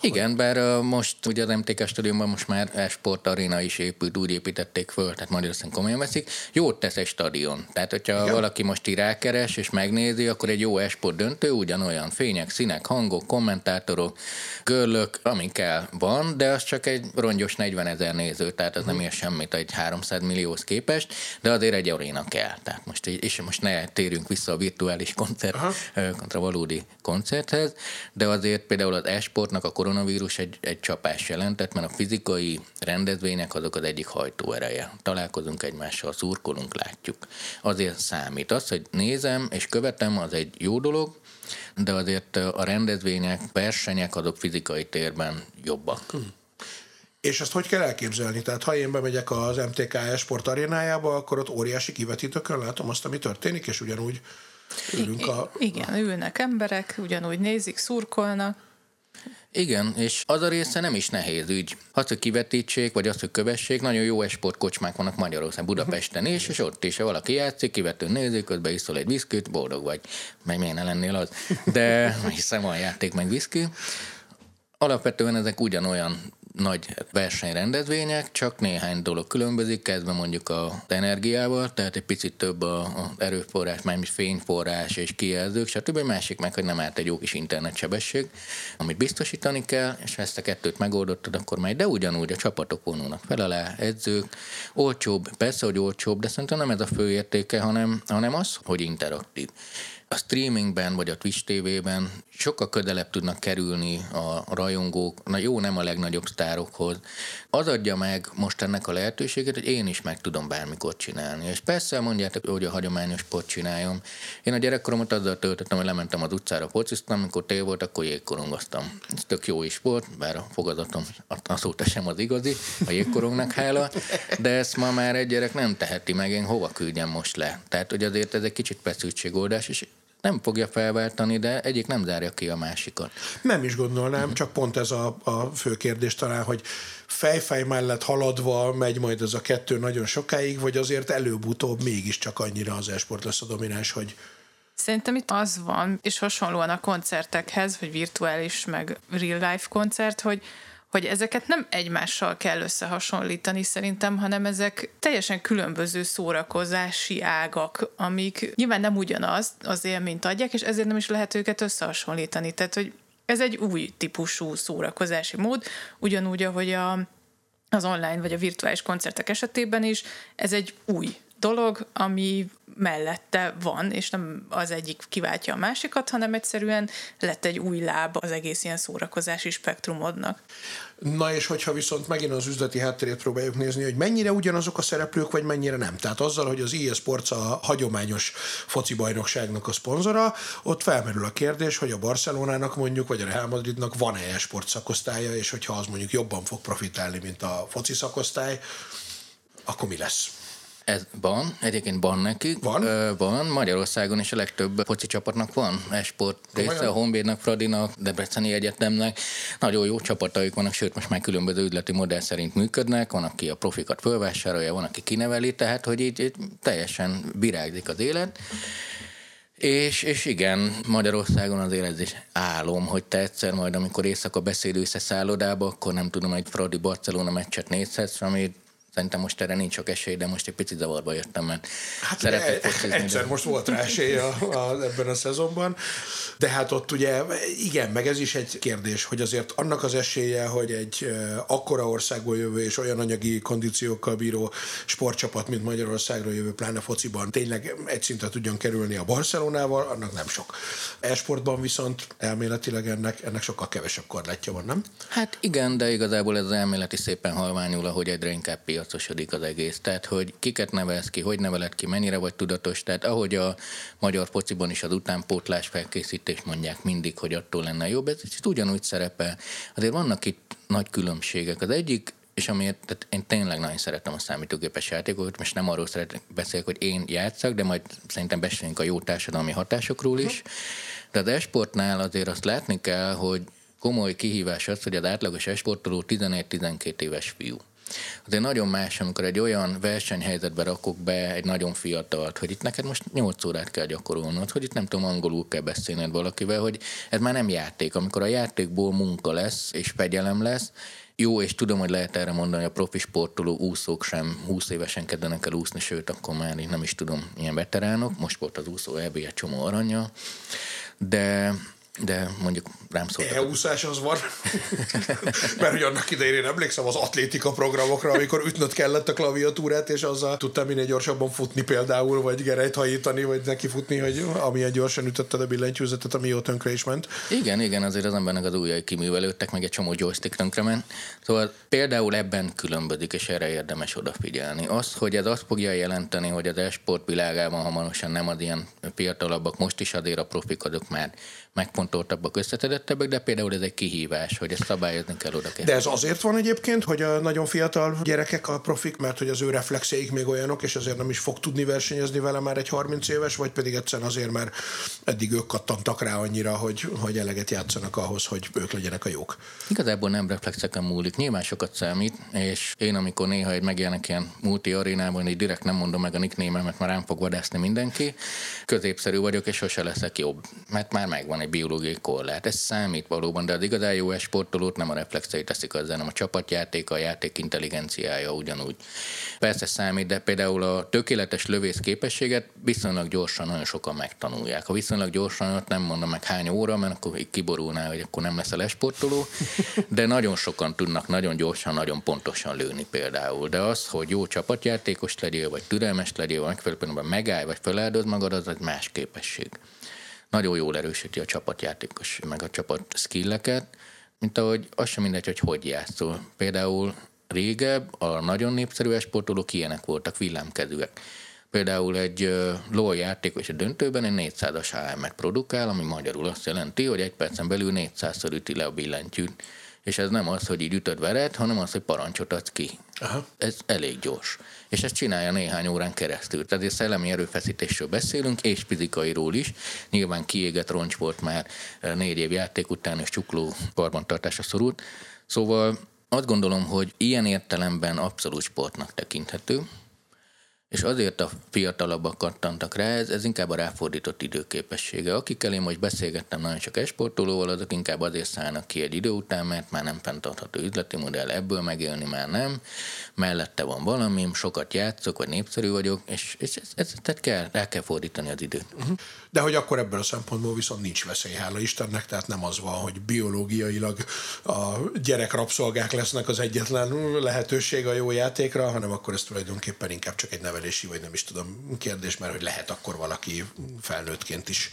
Igen, bár most ugye az MTK stadionban most már e-sport arena is épült, úgy építették föl, tehát Magyarországon komolyan veszik. Jót tesz egy stadion. Tehát, hogyha Igen. valaki most így rákeres és megnézi, akkor egy jó e-sport döntő ugyanolyan fények, színek, hangok, kommentátorok, görlök, ami kell van, de az csak egy rongyos 40 ezer néző, tehát az hmm. nem ér semmit egy 300 millióhoz képest, de azért egy aréna kell. Tehát most, és most ne térjünk vissza a virtuális koncert, kontra valódi koncerthez, de azért például az e-sportnak a koronavírus egy, egy csapás jelentett, mert a fizikai rendezvények azok az egyik hajtóereje. Találkozunk egymással, szurkolunk, látjuk. Azért számít. Az, hogy nézem és követem, az egy jó dolog, de azért a rendezvények, versenyek azok fizikai térben jobbak. Hm. És ezt hogy kell elképzelni? Tehát ha én bemegyek az MTK Sport arénájába, akkor ott óriási kivetítőkön látom azt, ami történik, és ugyanúgy ülünk a... Igen, ülnek emberek, ugyanúgy nézik, szurkolnak. Igen, és az a része nem is nehéz ügy. Az, hogy kivetítsék, vagy az, hogy kövessék, nagyon jó esportkocsmák vannak Magyarországon, Budapesten is, és ott is, ha valaki játszik, kivető nézik, közben iszol egy viszkit, boldog vagy. Meg miért ne lennél az? De <laughs> hiszem van játék, meg viszki. Alapvetően ezek ugyanolyan nagy versenyrendezvények, csak néhány dolog különbözik, kezdve mondjuk a energiával, tehát egy picit több a, a erőforrás, mármint fényforrás és kijelzők, stb. Másik meg, hogy nem állt egy jó kis internetsebesség, amit biztosítani kell, és ha ezt a kettőt megoldottad, akkor majd, de ugyanúgy a csapatok vonulnak fel alá, edzők, olcsóbb, persze, hogy olcsóbb, de szerintem nem ez a fő értéke, hanem, hanem az, hogy interaktív a streamingben vagy a Twitch TV-ben sokkal közelebb tudnak kerülni a rajongók, na jó, nem a legnagyobb sztárokhoz. Az adja meg most ennek a lehetőséget, hogy én is meg tudom bármikor csinálni. És persze mondjátok, hogy a hagyományos sport csináljam. Én a gyerekkoromat azzal töltöttem, hogy lementem az utcára fociztam, amikor tél volt, akkor jégkorongoztam. Ez tök jó is volt, bár a fogazatom azóta sem az igazi, a jégkorongnak hála, de ezt ma már egy gyerek nem teheti meg, én hova küldjem most le. Tehát, hogy azért ez egy kicsit feszültségoldás, és nem fogja felváltani, de egyik nem zárja ki a másikat. Nem is gondolnám, uh-huh. csak pont ez a, a fő kérdés talán, hogy fejfej mellett haladva megy majd ez a kettő nagyon sokáig, vagy azért előbb-utóbb mégiscsak annyira az esport lesz a domináns, hogy Szerintem itt az van, és hasonlóan a koncertekhez, vagy virtuális, meg real life koncert, hogy hogy ezeket nem egymással kell összehasonlítani szerintem, hanem ezek teljesen különböző szórakozási ágak, amik nyilván nem ugyanaz az élményt adják, és ezért nem is lehet őket összehasonlítani. Tehát, hogy ez egy új típusú szórakozási mód, ugyanúgy, ahogy a, az online vagy a virtuális koncertek esetében is, ez egy új dolog, ami mellette van, és nem az egyik kiváltja a másikat, hanem egyszerűen lett egy új láb az egész ilyen szórakozási spektrumodnak. Na és hogyha viszont megint az üzleti háttérét próbáljuk nézni, hogy mennyire ugyanazok a szereplők, vagy mennyire nem. Tehát azzal, hogy az EA Sports a hagyományos foci bajnokságnak a szponzora, ott felmerül a kérdés, hogy a Barcelonának mondjuk, vagy a Real Madridnak van-e e-sport szakosztálya, és hogyha az mondjuk jobban fog profitálni, mint a foci szakosztály, akkor mi lesz? Ez van, egyébként van nekik. Van? Ö, van, Magyarországon is a legtöbb foci csapatnak van esport része, a Honvédnak, Fradinak, Debreceni Egyetemnek. Nagyon jó csapataik vannak, sőt most már különböző üzleti modell szerint működnek, van, aki a profikat fölvásárolja, van, aki kineveli, tehát hogy így, így teljesen virágzik az élet. És, és igen, Magyarországon ez is álom, hogy te egyszer majd, amikor éjszaka beszélősz a szállodába, akkor nem tudom, egy Fradi Barcelona meccset nézhetsz, ami Szerintem most erre nincs sok esély, de most egy picit zavarba jöttem, mert hát szeretek e, Egyszer de... most volt rá esély a, a, ebben a szezonban. De hát ott ugye, igen, meg ez is egy kérdés, hogy azért annak az esélye, hogy egy akkora országból jövő és olyan anyagi kondíciókkal bíró sportcsapat, mint Magyarországra jövő, pláne fociban tényleg egy szintre tudjon kerülni a Barcelonával, annak nem sok. Esportban viszont elméletileg ennek, ennek sokkal kevesebb korlátja van, nem? Hát igen, de igazából ez elméleti szépen halványul, ahogy egyre inkább piacosodik az egész. Tehát, hogy kiket nevelsz ki, hogy neveled ki, mennyire vagy tudatos. Tehát ahogy a magyar fociban is az utánpótlás felkészítést mondják mindig, hogy attól lenne jobb, ez ugyanúgy szerepel. Azért vannak itt nagy különbségek. Az egyik és amiért tehát én tényleg nagyon szeretem a számítógépes játékokat, most nem arról szeretek beszélni, hogy én játszak, de majd szerintem beszélünk a jó társadalmi hatásokról is. De az esportnál azért azt látni kell, hogy komoly kihívás az, hogy az átlagos esportoló 11-12 éves fiú. Azért nagyon más, amikor egy olyan versenyhelyzetbe rakok be egy nagyon fiatalt, hogy itt neked most 8 órát kell gyakorolnod, hogy itt nem tudom, angolul kell beszélned valakivel, hogy ez már nem játék. Amikor a játékból munka lesz és fegyelem lesz, jó, és tudom, hogy lehet erre mondani, a profi sportoló úszók sem 20 évesen kezdenek el úszni, sőt, akkor már én nem is tudom, ilyen veteránok, most volt az úszó EB egy csomó aranya, de de mondjuk rám szóltak. Elúszás az van. <laughs> Mert hogy annak idején én emlékszem az atlétika programokra, amikor ütnöd kellett a klaviatúrát, és azzal tudtam minél gyorsabban futni például, vagy gerejt hajítani, vagy neki futni, hogy amilyen gyorsan ütötted a billentyűzetet, ami jó tönkre is ment. Igen, igen, azért az embernek az ujjai kiművelődtek, meg egy csomó joystick tönkre ment. Szóval például ebben különbözik, és erre érdemes odafigyelni. Az, hogy ez azt fogja jelenteni, hogy az esport világában hamarosan nem az ilyen fiatalabbak, most is azért a profik azok már megfontoltabbak, összetedettebbek, de például ez egy kihívás, hogy ezt szabályozni kell oda kell. De ez azért van egyébként, hogy a nagyon fiatal gyerekek a profik, mert hogy az ő reflexeik még olyanok, és azért nem is fog tudni versenyezni vele már egy 30 éves, vagy pedig egyszerűen azért, mert eddig ők kattantak rá annyira, hogy, hogy eleget játszanak ahhoz, hogy ők legyenek a jók. Igazából nem reflexeken múlik, nyilván sokat számít, és én amikor néha egy megjelenek ilyen multi arénában, így direkt nem mondom meg a nickname mert már rám fog vadászni mindenki, középszerű vagyok, és sose leszek jobb, mert már megvan van egy biológiai korlát. Ez számít valóban, de az igazán jó sportolót nem a reflexei teszik azzal, hanem a csapatjáték, a játék intelligenciája ugyanúgy. Persze számít, de például a tökéletes lövész képességet viszonylag gyorsan nagyon sokan megtanulják. Ha viszonylag gyorsan, nem mondom meg hány óra, mert akkor kiborulná, hogy akkor nem lesz a lesportoló, de nagyon sokan tudnak nagyon gyorsan, nagyon pontosan lőni például. De az, hogy jó csapatjátékos legyél, vagy türelmes legyél, vagy megfelelően megállj, vagy feláldoz magad, az egy más képesség nagyon jól erősíti a csapatjátékos, meg a csapat skilleket, mint ahogy az sem mindegy, hogy hogy játszol. Például régebb a nagyon népszerű esportolók ilyenek voltak, villámkezűek. Például egy LOL játékos a döntőben egy 400-as AM-et produkál, ami magyarul azt jelenti, hogy egy percen belül 400-szor üti le a billentyűt. És ez nem az, hogy így ütöd vered, hanem az, hogy parancsot adsz ki. Aha. Ez elég gyors és ezt csinálja néhány órán keresztül. Tehát egy szellemi erőfeszítésről beszélünk, és fizikairól is. Nyilván kiégett roncs volt már eh, négy év játék után, és csukló karbantartásra szorult. Szóval azt gondolom, hogy ilyen értelemben abszolút sportnak tekinthető, és azért a fiatalabbak kattantak rá, ez, ez inkább a ráfordított időképessége. Akikkel én most beszélgettem nagyon sok esportolóval, azok inkább azért szállnak ki egy idő után, mert már nem fenntartható üzleti modell, ebből megélni már nem, mellette van valami, sokat játszok, vagy népszerű vagyok, és, és ez, ez, tehát kell, rá kell fordítani az időt. Uh-huh. De hogy akkor ebből a szempontból viszont nincs veszély, hála Istennek, tehát nem az van, hogy biológiailag a gyerek rabszolgák lesznek az egyetlen lehetőség a jó játékra, hanem akkor ez tulajdonképpen inkább csak egy nevelési, vagy nem is tudom kérdés, mert hogy lehet akkor valaki felnőttként is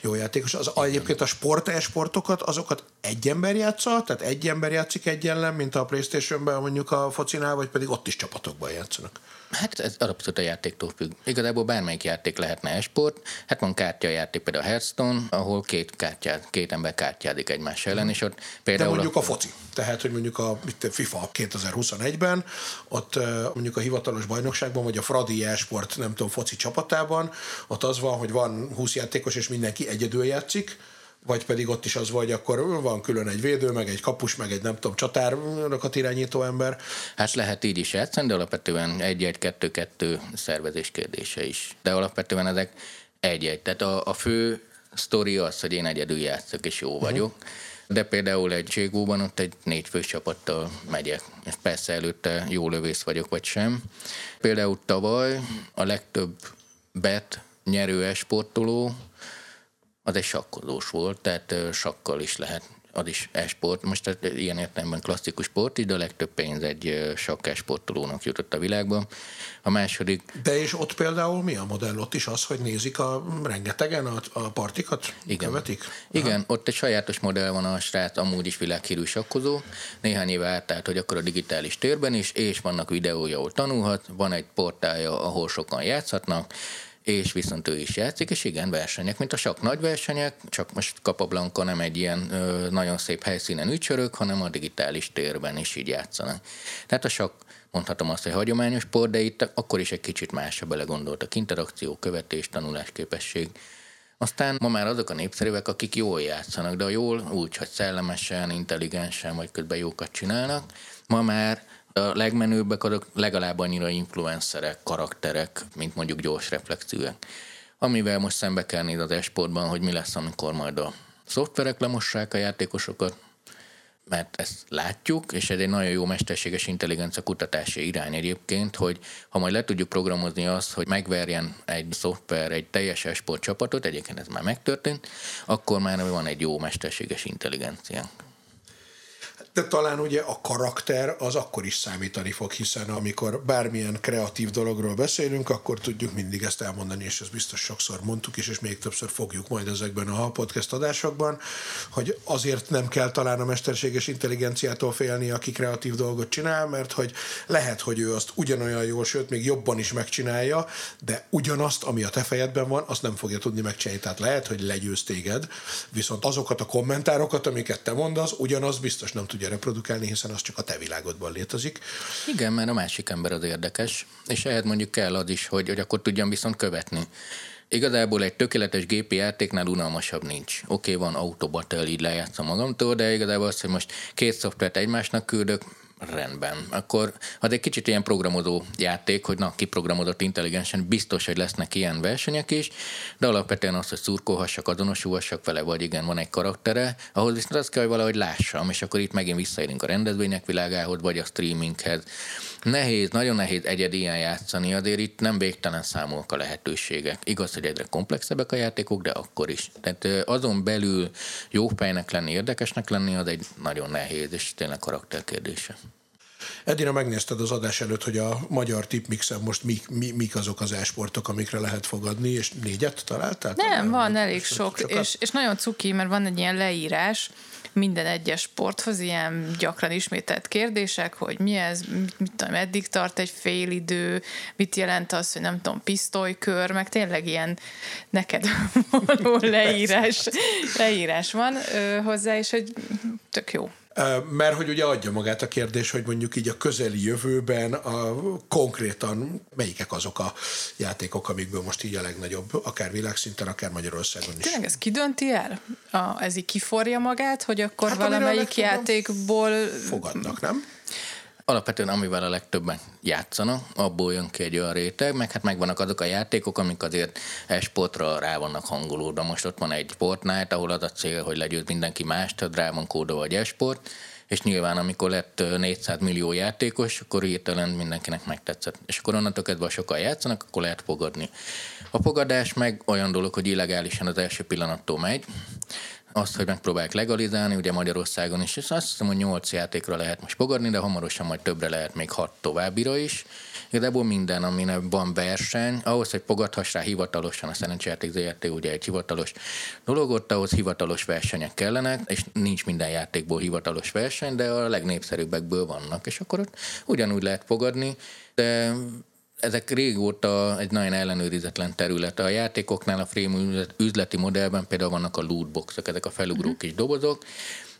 jó játékos. Az egyébként a sport sportokat, azokat egy ember játsza, tehát egy ember játszik egy ellen, mint a Playstation-ben mondjuk a focinál, vagy pedig ott is csapatokban játszanak. Hát ez abszolút a játéktól függ. Igazából bármelyik játék lehetne esport. Hát van kártyajáték, például a Hearthstone, ahol két, kártyát, két ember kártyázik egymás ellen, és ott például... De mondjuk a, a foci. Tehát, hogy mondjuk a FIFA 2021-ben, ott mondjuk a hivatalos bajnokságban, vagy a Fradi Esport, nem tudom, foci csapatában, ott az van, hogy van 20 játékos, és mindenki egyedül játszik, vagy pedig ott is az vagy, akkor van külön egy védő, meg egy kapus, meg egy nem tudom, csatárnokat irányító ember. Hát lehet így is játszani, de alapvetően egy-egy-kettő-kettő szervezés kérdése is. De alapvetően ezek egy-egy. Tehát a, a fő sztori az, hogy én egyedül játszok, és jó uh-huh. vagyok. De például egy Ségóban ott egy négy fős csapattal megyek. És persze előtte jó lövész vagyok, vagy sem. Például tavaly a legtöbb bet nyerő esportoló az egy sakkozós volt, tehát sakkal is lehet az is e-sport. Most tehát ilyen értelemben klasszikus sport, de a legtöbb pénz egy sakk sportolónak jutott a világban. A második... De és ott például mi a modell? Ott is az, hogy nézik a rengetegen a, a partikat? Igen. Követik? Igen, Aha. ott egy sajátos modell van a srác, amúgy is világhírű sakkozó. Néhány éve átállt, hogy akkor a digitális térben is, és vannak videója, ahol tanulhat, van egy portálja, ahol sokan játszhatnak, és viszont ő is játszik, és igen, versenyek, mint a sok nagy versenyek, csak most Capablanca nem egy ilyen ö, nagyon szép helyszínen ücsörök, hanem a digitális térben is így játszanak. Tehát a sok mondhatom azt, hogy hagyományos sport, de itt akkor is egy kicsit másra belegondoltak. Interakció, követés, tanulásképesség. Aztán ma már azok a népszerűek, akik jól játszanak, de a jól úgy, hogy szellemesen, intelligensen, vagy közben jókat csinálnak. Ma már a legmenőbbek azok legalább annyira influencerek, karakterek, mint mondjuk gyors reflexióek. Amivel most szembe kell nézni az esportban, hogy mi lesz, amikor majd a szoftverek lemossák a játékosokat, mert ezt látjuk, és ez egy nagyon jó mesterséges intelligencia kutatási irány egyébként, hogy ha majd le tudjuk programozni azt, hogy megverjen egy szoftver egy teljes esport csapatot, egyébként ez már megtörtént, akkor már van egy jó mesterséges intelligenciánk. De talán ugye a karakter az akkor is számítani fog, hiszen amikor bármilyen kreatív dologról beszélünk, akkor tudjuk mindig ezt elmondani, és ezt biztos sokszor mondtuk is, és még többször fogjuk majd ezekben a podcast adásokban, hogy azért nem kell talán a mesterséges intelligenciától félni, aki kreatív dolgot csinál, mert hogy lehet, hogy ő azt ugyanolyan jól, sőt, még jobban is megcsinálja, de ugyanazt, ami a te fejedben van, azt nem fogja tudni megcsinálni. Tehát lehet, hogy legyőz téged, viszont azokat a kommentárokat, amiket te mondasz, ugyanaz biztos nem tudja reprodukálni, hiszen az csak a te világodban létezik. Igen, mert a másik ember az érdekes, és ehhez mondjuk kell az is, hogy, hogy akkor tudjam viszont követni. Igazából egy tökéletes gépi játéknál unalmasabb nincs. Oké, okay, van autobattle, így lejátszom magamtól, de igazából az, hogy most két szoftvert egymásnak küldök, rendben. Akkor az egy kicsit ilyen programozó játék, hogy na, kiprogramozott intelligensen, biztos, hogy lesznek ilyen versenyek is, de alapvetően az, hogy szurkolhassak, azonosulhassak vele, vagy igen, van egy karaktere, ahhoz viszont az kell, hogy valahogy lássam, és akkor itt megint visszaérünk a rendezvények világához, vagy a streaminghez. Nehéz, nagyon nehéz egyedi ilyen játszani, azért itt nem végtelen számolk a lehetőségek. Igaz, hogy egyre komplexebbek a játékok, de akkor is. Tehát azon belül jó fejnek lenni, érdekesnek lenni, az egy nagyon nehéz, és tényleg karakterkérdése. Edina, megnézted az adás előtt, hogy a magyar tipmixen most mik, mi, mik azok az esportok, amikre lehet fogadni, és négyet találtál? Nem, talán? van elég sok, és, és nagyon cuki, mert van egy ilyen leírás, minden egyes sporthoz ilyen gyakran ismételt kérdések, hogy mi ez, mit, mit tudom, eddig tart egy fél idő, mit jelent az, hogy nem tudom, pisztolykör, meg tényleg ilyen neked <laughs> való leírás, leírás van ö, hozzá, és hogy tök jó. Mert hogy ugye adja magát a kérdés, hogy mondjuk így a közeli jövőben a, konkrétan melyikek azok a játékok, amikből most így a legnagyobb, akár világszinten, akár Magyarországon is. Tényleg ez kidönti el? A, ez így kiforja magát, hogy akkor hát, valamelyik játékból... Fogadnak, nem? Alapvetően amivel a legtöbben játszanak, abból jön ki egy olyan réteg, meg hát megvannak azok a játékok, amik azért esportra rá vannak hangolódva. Most ott van egy Fortnite, ahol az a cél, hogy legyőz mindenki más, tehát rá van kódolva egy esport, és nyilván amikor lett 400 millió játékos, akkor hirtelen mindenkinek megtetszett. És akkor onnantól kezdve, sokan játszanak, akkor lehet fogadni. A fogadás meg olyan dolog, hogy illegálisan az első pillanattól megy, azt, hogy megpróbálják legalizálni, ugye Magyarországon is, és azt hiszem, hogy nyolc játékra lehet most fogadni, de hamarosan majd többre lehet még hat továbbira is. Igazából minden, aminek van verseny, ahhoz, hogy fogadhass rá hivatalosan a szerencsejáték ZRT, ugye egy hivatalos dolog, ott ahhoz hivatalos versenyek kellenek, és nincs minden játékból hivatalos verseny, de a legnépszerűbbekből vannak, és akkor ott ugyanúgy lehet fogadni, de ezek régóta egy nagyon ellenőrizetlen terület. A játékoknál a frame üzleti modellben például vannak a lootboxok, ezek a felugró uh-huh. kis dobozok,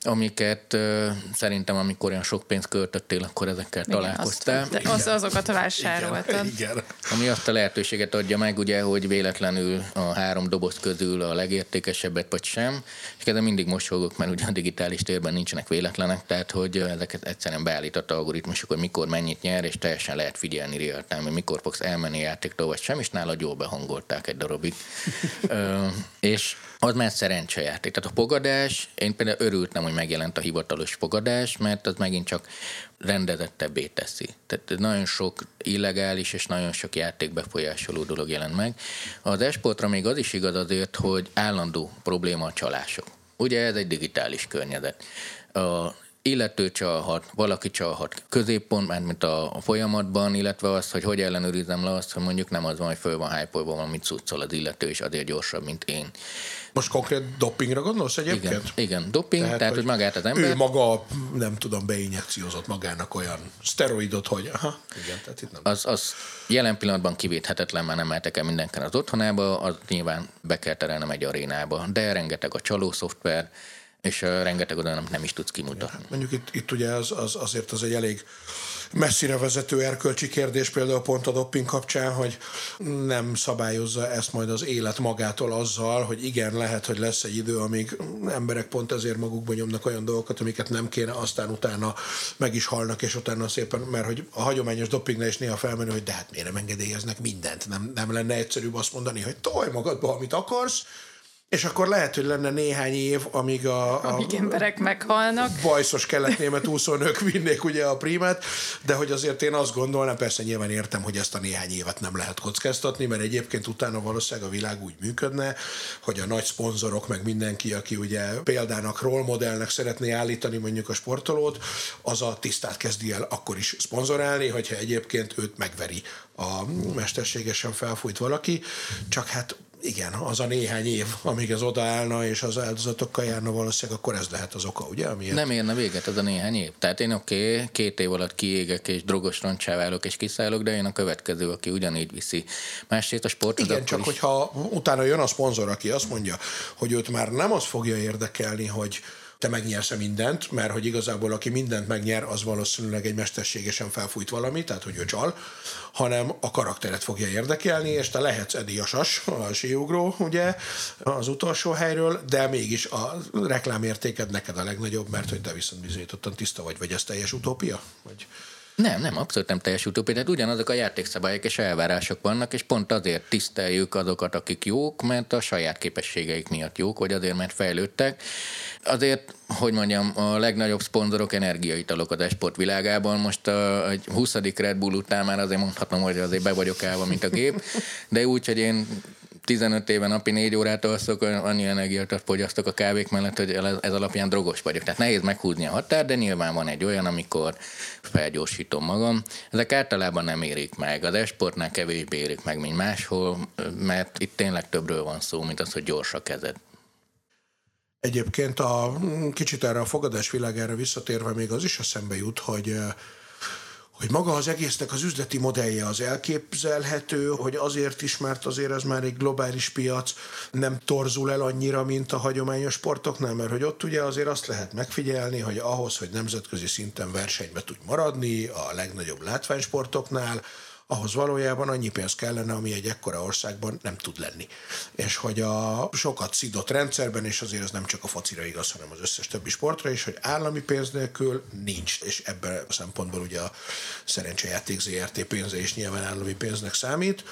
amiket uh, szerintem, amikor olyan sok pénzt költöttél, akkor ezekkel Igen, találkoztál. Azt, az, azokat vásároltad. Igen, igen. Ami azt a lehetőséget adja meg, ugye, hogy véletlenül a három doboz közül a legértékesebbet vagy sem, és ezzel mindig mosolygok, mert ugye a digitális térben nincsenek véletlenek, tehát hogy ezeket egyszerűen beállított algoritmusok, hogy mikor mennyit nyer, és teljesen lehet figyelni real time, hogy mikor fogsz elmenni játéktól, vagy sem, és nálad jól behangolták egy darabig. <laughs> Ö, és az már szerencsejáték. Tehát a fogadás, én például örültem, hogy hogy megjelent a hivatalos fogadás, mert az megint csak rendezettebbé teszi. Tehát nagyon sok illegális és nagyon sok játékbefolyásoló dolog jelent meg. Az esportra még az is igaz azért, hogy állandó probléma a csalások. Ugye ez egy digitális környezet. A illető csalhat, valaki csalhat középpont, mert mint a, folyamatban, illetve az, hogy hogy ellenőrizem le azt, hogy mondjuk nem az van, hogy föl van hype valamit cuccol az illető, és azért gyorsabb, mint én. Most konkrét dopingra gondolsz egyébként? Igen, igen doping, tehát, tehát hogy, hogy magát az ember... Ő maga, nem tudom, beinjekciózott magának olyan szteroidot, hogy aha, igen, tehát itt nem. Az, az jelen pillanatban kivéthetetlen, már nem mehetek el mindenkinek az otthonába, az nyilván be kell terelnem egy arénába, de rengeteg a csaló szoftver, és rengeteg olyan, amit nem is tudsz kimutatni. Mondjuk itt, itt ugye az, az, azért az egy elég messzire vezető erkölcsi kérdés például pont a dopping kapcsán, hogy nem szabályozza ezt majd az élet magától azzal, hogy igen, lehet, hogy lesz egy idő, amíg emberek pont ezért magukban nyomnak olyan dolgokat, amiket nem kéne, aztán utána meg is halnak, és utána szépen, mert hogy a hagyományos dopingnál is néha felmenő, hogy de hát miért nem engedélyeznek mindent, nem, nem lenne egyszerűbb azt mondani, hogy tolj magadba, amit akarsz, és akkor lehet, hogy lenne néhány év, amíg a, a amíg emberek meghalnak. Bajszos kelet-német úszónők vinnék ugye a prímet, de hogy azért én azt gondolnám, persze nyilván értem, hogy ezt a néhány évet nem lehet kockáztatni, mert egyébként utána valószínűleg a világ úgy működne, hogy a nagy szponzorok, meg mindenki, aki ugye példának, rollmodellnek szeretné állítani mondjuk a sportolót, az a tisztát kezdi el akkor is szponzorálni, hogyha egyébként őt megveri a mesterségesen felfújt valaki, csak hát igen, az a néhány év, amíg ez odaállna, és az áldozatokkal járna valószínűleg, akkor ez lehet az oka, ugye? Amiért... Nem érne véget az a néhány év. Tehát én oké, okay, két év alatt kiégek, és drogos roncsá válok, és kiszállok, de én a következő, aki ugyanígy viszi. Másrészt a sport Igen, csak is... hogyha utána jön a szponzor, aki azt mondja, hogy őt már nem az fogja érdekelni, hogy te megnyersz mindent, mert hogy igazából aki mindent megnyer, az valószínűleg egy mesterségesen felfújt valami, tehát hogy ő csal, hanem a karakteret fogja érdekelni, és te lehetsz Edi Jasas, a síugró, ugye, az utolsó helyről, de mégis a reklámértéked neked a legnagyobb, mert hogy te viszont bizonyítottan tiszta vagy, vagy ez teljes utópia? Vagy... Nem, nem, abszolút nem teljes utópia. Tehát ugyanazok a játékszabályok és elvárások vannak, és pont azért tiszteljük azokat, akik jók, mert a saját képességeik miatt jók, vagy azért, mert fejlődtek. Azért, hogy mondjam, a legnagyobb szponzorok energiaitalok az esport világában. Most a, egy 20. Red Bull után már azért mondhatom, hogy azért be vagyok állva, mint a gép, de úgy, hogy én 15 éve napi 4 órát alszok, annyi energiát fogyasztok a kávék mellett, hogy ez alapján drogos vagyok. Tehát nehéz meghúzni a határ, de nyilván van egy olyan, amikor felgyorsítom magam. Ezek általában nem érik meg. Az esportnál kevésbé érik meg, mint máshol, mert itt tényleg többről van szó, mint az, hogy gyors a kezed. Egyébként a kicsit erre a fogadás világára visszatérve még az is eszembe jut, hogy hogy maga az egésznek az üzleti modellje az elképzelhető, hogy azért is, mert azért ez már egy globális piac, nem torzul el annyira, mint a hagyományos sportoknál, mert hogy ott ugye azért azt lehet megfigyelni, hogy ahhoz, hogy nemzetközi szinten versenybe tudj maradni a legnagyobb látványsportoknál, ahhoz valójában annyi pénz kellene, ami egy ekkora országban nem tud lenni. És hogy a sokat szidott rendszerben, és azért ez nem csak a focira igaz, hanem az összes többi sportra is, hogy állami pénz nélkül nincs, és ebben a szempontból ugye a szerencsejáték ZRT pénze is nyilván állami pénznek számít,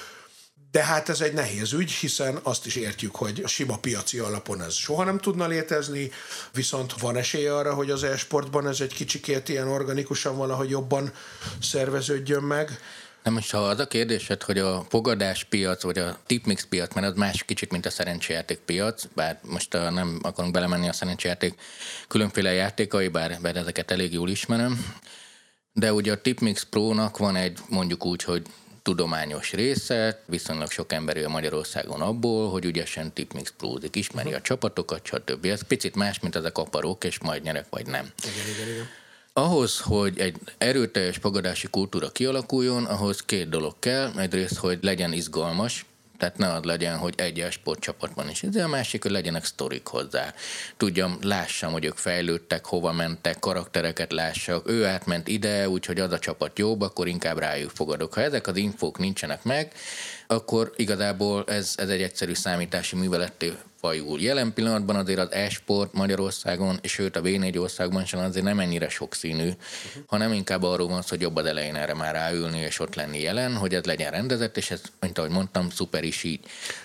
de hát ez egy nehéz ügy, hiszen azt is értjük, hogy a sima piaci alapon ez soha nem tudna létezni, viszont van esély arra, hogy az e-sportban ez egy kicsikét ilyen organikusan valahogy jobban szerveződjön meg. Nem most ha az a kérdésed, hogy a fogadás piac, vagy a tipmix piac, mert az más kicsit, mint a szerencsejáték piac, bár most uh, nem akarunk belemenni a szerencsejáték különféle játékai, bár, bár ezeket elég jól ismerem, de ugye a Tipmix Pro-nak van egy mondjuk úgy, hogy tudományos része, viszonylag sok ember a Magyarországon abból, hogy ügyesen tipmix prózik, ismeri a csapatokat, stb. Ez picit más, mint ez a kaparók, és majd nyerek, vagy nem. Igen, igen, igen. Ahhoz, hogy egy erőteljes fogadási kultúra kialakuljon, ahhoz két dolog kell. Egyrészt, hogy legyen izgalmas, tehát ne az legyen, hogy egy sportcsapatban is. De a másik, hogy legyenek sztorik hozzá. Tudjam, lássam, hogy ők fejlődtek, hova mentek, karaktereket lássak. Ő átment ide, úgyhogy az a csapat jobb, akkor inkább rájuk fogadok. Ha ezek az infók nincsenek meg, akkor igazából ez, ez egy egyszerű számítási műveletté fajul. Jelen pillanatban azért az e-sport Magyarországon, és sőt a V4 országban sem azért nem ennyire sokszínű, uh-huh. hanem inkább arról van hogy jobb az elején erre már ráülni, és ott lenni jelen, hogy ez legyen rendezett, és ez, mint ahogy mondtam, szuper is így.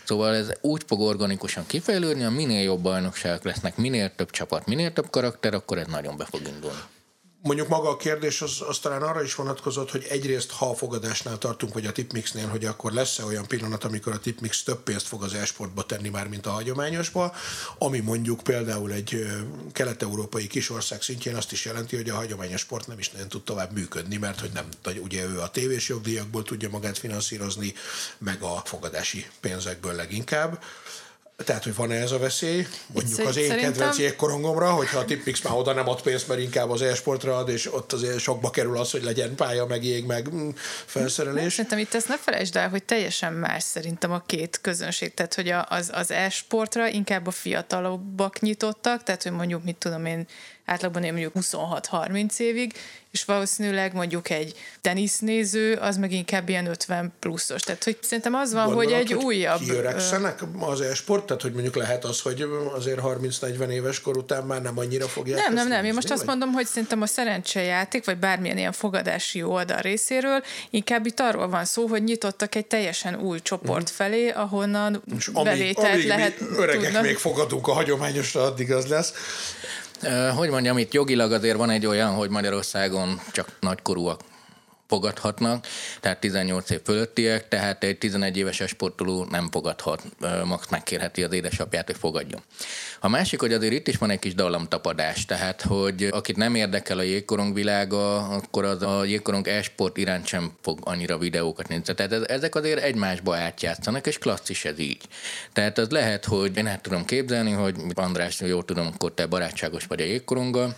Szóval ez úgy fog organikusan kifejlődni, a minél jobb bajnokságok lesznek, minél több csapat, minél több karakter, akkor ez nagyon be fog indulni. Mondjuk maga a kérdés az, az talán arra is vonatkozott, hogy egyrészt, ha a fogadásnál tartunk, vagy a tipmixnél, hogy akkor lesz-e olyan pillanat, amikor a tipmix több pénzt fog az esportba tenni már, mint a hagyományosba, ami mondjuk például egy kelet-európai kisország szintjén azt is jelenti, hogy a hagyományos sport nem is nagyon tud tovább működni, mert hogy nem, ugye ő a tévés jogdíjakból tudja magát finanszírozni, meg a fogadási pénzekből leginkább. Tehát, hogy van-e ez a veszély? Mondjuk az én szerintem... kedvenc jégkorongomra, hogyha a Tipmix már oda nem ad pénzt, mert inkább az e-sportra ad, és ott azért sokba kerül az, hogy legyen pálya, meg jég, meg mm, felszerelés. Szerintem itt ezt ne felejtsd el, hogy teljesen más szerintem a két közönség. Tehát, hogy az, az e-sportra inkább a fiatalabbak nyitottak, tehát, hogy mondjuk, mit tudom én, átlagban én mondjuk 26-30 évig, és valószínűleg mondjuk egy tenisznéző, az meg inkább ilyen 50 pluszos. Tehát hogy szerintem az van, Gondolod, hogy egy hogy újabb... Kiöregszenek az e-sport? Tehát hogy mondjuk lehet az, hogy azért 30-40 éves kor után már nem annyira fogják Nem, nem, nem. Én most vagy? azt mondom, hogy szerintem a szerencsejáték, vagy bármilyen ilyen fogadási oldal részéről, inkább itt arról van szó, hogy nyitottak egy teljesen új csoport mm. felé, ahonnan bevételt amíg lehet... öregek tudnak. még fogadunk a hagyományosra, addig az lesz. Hogy mondjam, itt jogilag azért van egy olyan, hogy Magyarországon csak nagykorúak fogadhatnak, tehát 18 év fölöttiek, tehát egy 11 éves sportoló nem fogadhat, max megkérheti az édesapját, hogy fogadjon. A másik, hogy azért itt is van egy kis dallamtapadás, tehát hogy akit nem érdekel a jégkorong világa, akkor az a jégkorong e-sport iránt sem fog annyira videókat nézni. Tehát ezek azért egymásba átjátszanak, és klasszis ez így. Tehát az lehet, hogy én hát tudom képzelni, hogy András, jól tudom, akkor te barátságos vagy a jégkoronggal.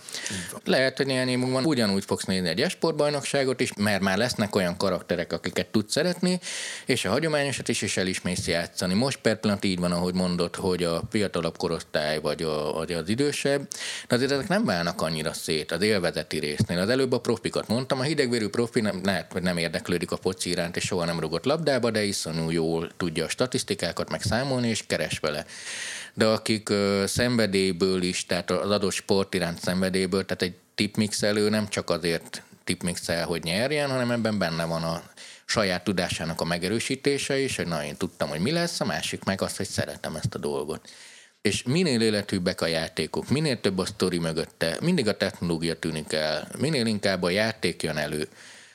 Lehet, hogy néhány év múlva ugyanúgy fogsz nézni egy e-sportbajnokságot is, mert már lesznek olyan karakterek, akiket tudsz szeretni, és a hagyományosat is, is el is mész játszani. Most per pillanat így van, ahogy mondod, hogy a fiatalabb korosztály vagy, a, vagy az idősebb, de azért ezek nem válnak annyira szét az élvezeti résznél. Az előbb a profikat mondtam, a hidegvérű profi nem, lehet, nem érdeklődik a foci iránt, és soha nem rugott labdába, de iszonyú jól tudja a statisztikákat megszámolni, és keres vele. De akik ö, szenvedélyből is, tehát az adott sport iránt szenvedélyből, tehát egy tipmixelő nem csak azért tipmixel, hogy nyerjen, hanem ebben benne van a saját tudásának a megerősítése is, hogy na én tudtam, hogy mi lesz, a másik meg azt, hogy szeretem ezt a dolgot. És minél életűbbek a játékok, minél több a sztori mögötte, mindig a technológia tűnik el, minél inkább a játék jön elő,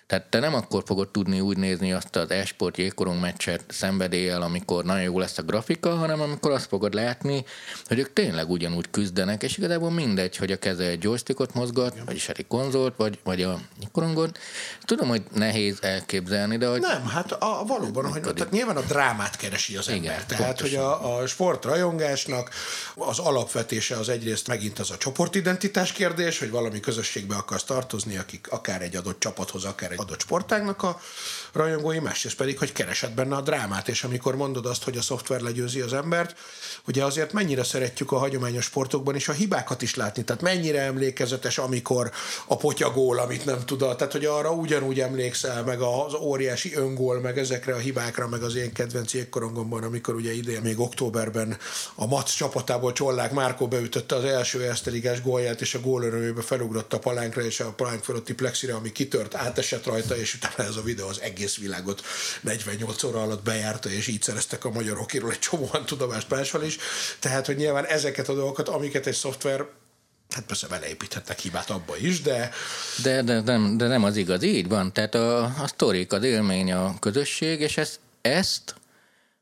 tehát te nem akkor fogod tudni úgy nézni azt az esport jégkorong meccset szenvedéllyel, amikor nagyon jó lesz a grafika, hanem amikor azt fogod látni, hogy ők tényleg ugyanúgy küzdenek, és igazából mindegy, hogy a keze egy joystickot mozgat, Igen. vagyis egy konzolt, vagy, vagy a jégkorongot. Tudom, hogy nehéz elképzelni, de hogy... Nem, hát a, valóban, hogy tehát nyilván a drámát keresi az ember. Igen, tehát, pontosan. hogy a, a sportrajongásnak az alapvetése az egyrészt megint az a csoportidentitás kérdés, hogy valami közösségbe akarsz tartozni, akik akár egy adott csapathoz, akár adott sportágnak a rajongói, másrészt pedig, hogy keresed benne a drámát, és amikor mondod azt, hogy a szoftver legyőzi az embert, ugye azért mennyire szeretjük a hagyományos sportokban is a hibákat is látni, tehát mennyire emlékezetes, amikor a potyagól, amit nem tud, tehát hogy arra ugyanúgy emlékszel, meg az óriási öngól, meg ezekre a hibákra, meg az én kedvenc jégkorongomban, amikor ugye idén még októberben a Mac csapatából Csollák Márkó beütötte az első eszteligás gólját, és a gólörömébe felugrott a palánkra, és a palánk fölötti plexire, ami kitört, átesett rajta, és utána ez a videó az egész világot 48 óra alatt bejárta, és így szereztek a magyar hokiról egy csomóan tudomást máshol is. Tehát, hogy nyilván ezeket a dolgokat, amiket egy szoftver Hát persze beleépíthetnek hibát abba is, de... De, de, nem, de nem az igaz, így van. Tehát a, a sztorik, az élmény, a közösség, és ezt, ezt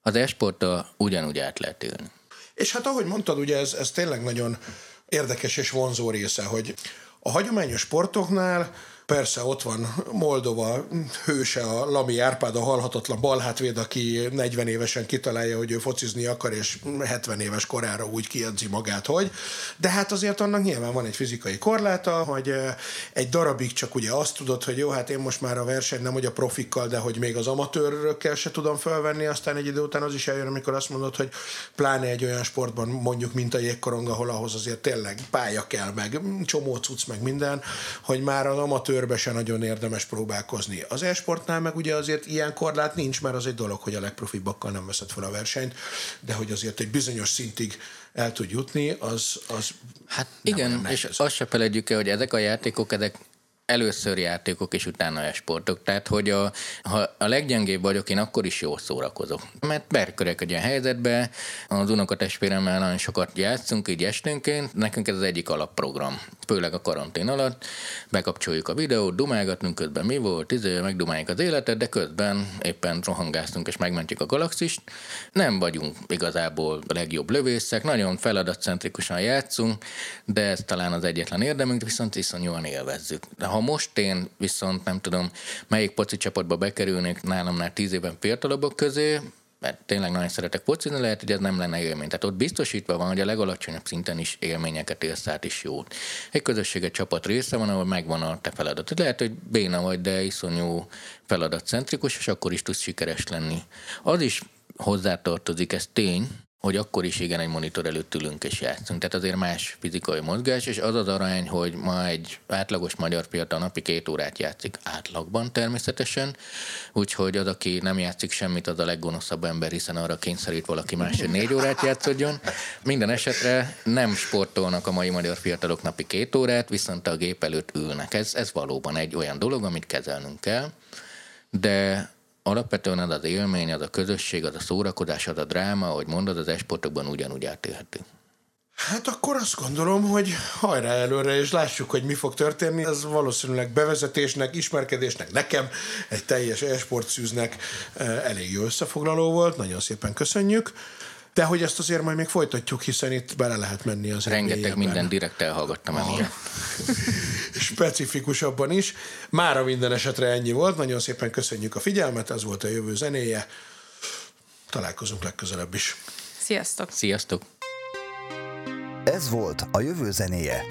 az esporttal ugyanúgy át lehet élni. És hát ahogy mondtad, ugye ez, ez tényleg nagyon érdekes és vonzó része, hogy a hagyományos sportoknál Persze ott van Moldova hőse, a Lami Árpád, a halhatatlan balhátvéd, aki 40 évesen kitalálja, hogy ő focizni akar, és 70 éves korára úgy kiedzi magát, hogy. De hát azért annak nyilván van egy fizikai korláta, hogy eh, egy darabig csak ugye azt tudod, hogy jó, hát én most már a verseny nem hogy a profikkal, de hogy még az amatőrökkel se tudom felvenni, aztán egy idő után az is eljön, amikor azt mondod, hogy pláne egy olyan sportban, mondjuk, mint a jégkorong, ahol ahhoz azért tényleg pálya kell, meg csomó cucc, meg minden, hogy már az amatőr amatőrbe se nagyon érdemes próbálkozni. Az e-sportnál meg ugye azért ilyen korlát nincs, mert az egy dolog, hogy a legprofibbakkal nem veszed fel a versenyt, de hogy azért egy bizonyos szintig el tud jutni, az, az Hát igen, és azt se felejtjük el, hogy ezek a játékok, ezek először játékok, és utána esportok. Tehát, hogy a, ha a leggyengébb vagyok, én akkor is jól szórakozok. Mert berkörek egy ilyen helyzetbe, az unokatestvéremmel nagyon sokat játszunk, így esténként, nekünk ez az egyik alapprogram, főleg a karantén alatt. Bekapcsoljuk a videót, dumálgatunk közben mi volt, izé, megdumáljuk az életet, de közben éppen rohangáztunk és megmentjük a galaxist. Nem vagyunk igazából a legjobb lövészek, nagyon feladatcentrikusan játszunk, de ez talán az egyetlen érdemünk, viszont iszonyúan élvezzük. De ha most én viszont nem tudom, melyik poci csapatba bekerülnék nálamnál tíz éven fiatalabbak közé, mert tényleg nagyon szeretek focizni, lehet, hogy ez nem lenne élmény. Tehát ott biztosítva van, hogy a legalacsonyabb szinten is élményeket élsz át is jót. Egy közösség, egy csapat része van, ahol megvan a te feladat. Lehet, hogy béna vagy, de iszonyú feladatcentrikus, és akkor is tudsz sikeres lenni. Az is hozzátartozik, ez tény, hogy akkor is igen egy monitor előtt ülünk és játszunk. Tehát azért más fizikai mozgás, és az az arány, hogy ma egy átlagos magyar fiatal napi két órát játszik átlagban természetesen, úgyhogy az, aki nem játszik semmit, az a leggonoszabb ember, hiszen arra kényszerít valaki más, hogy négy órát játszodjon. Minden esetre nem sportolnak a mai magyar fiatalok napi két órát, viszont a gép előtt ülnek. Ez, ez valóban egy olyan dolog, amit kezelnünk kell, de alapvetően az az élmény, az a közösség, az a szórakozás, az a dráma, ahogy mondod, az esportokban ugyanúgy átélhető. Hát akkor azt gondolom, hogy hajrá előre, és lássuk, hogy mi fog történni. Ez valószínűleg bevezetésnek, ismerkedésnek, nekem egy teljes e-sport szűznek eh, elég jó összefoglaló volt. Nagyon szépen köszönjük. De hogy ezt azért majd még folytatjuk, hiszen itt bele lehet menni az Rengeteg minden direkt elhallgattam emiatt. <laughs> Specifikusabban is. Mára minden esetre ennyi volt. Nagyon szépen köszönjük a figyelmet, ez volt a jövő zenéje. Találkozunk legközelebb is. Sziasztok! Sziasztok! Ez volt a jövő zenéje.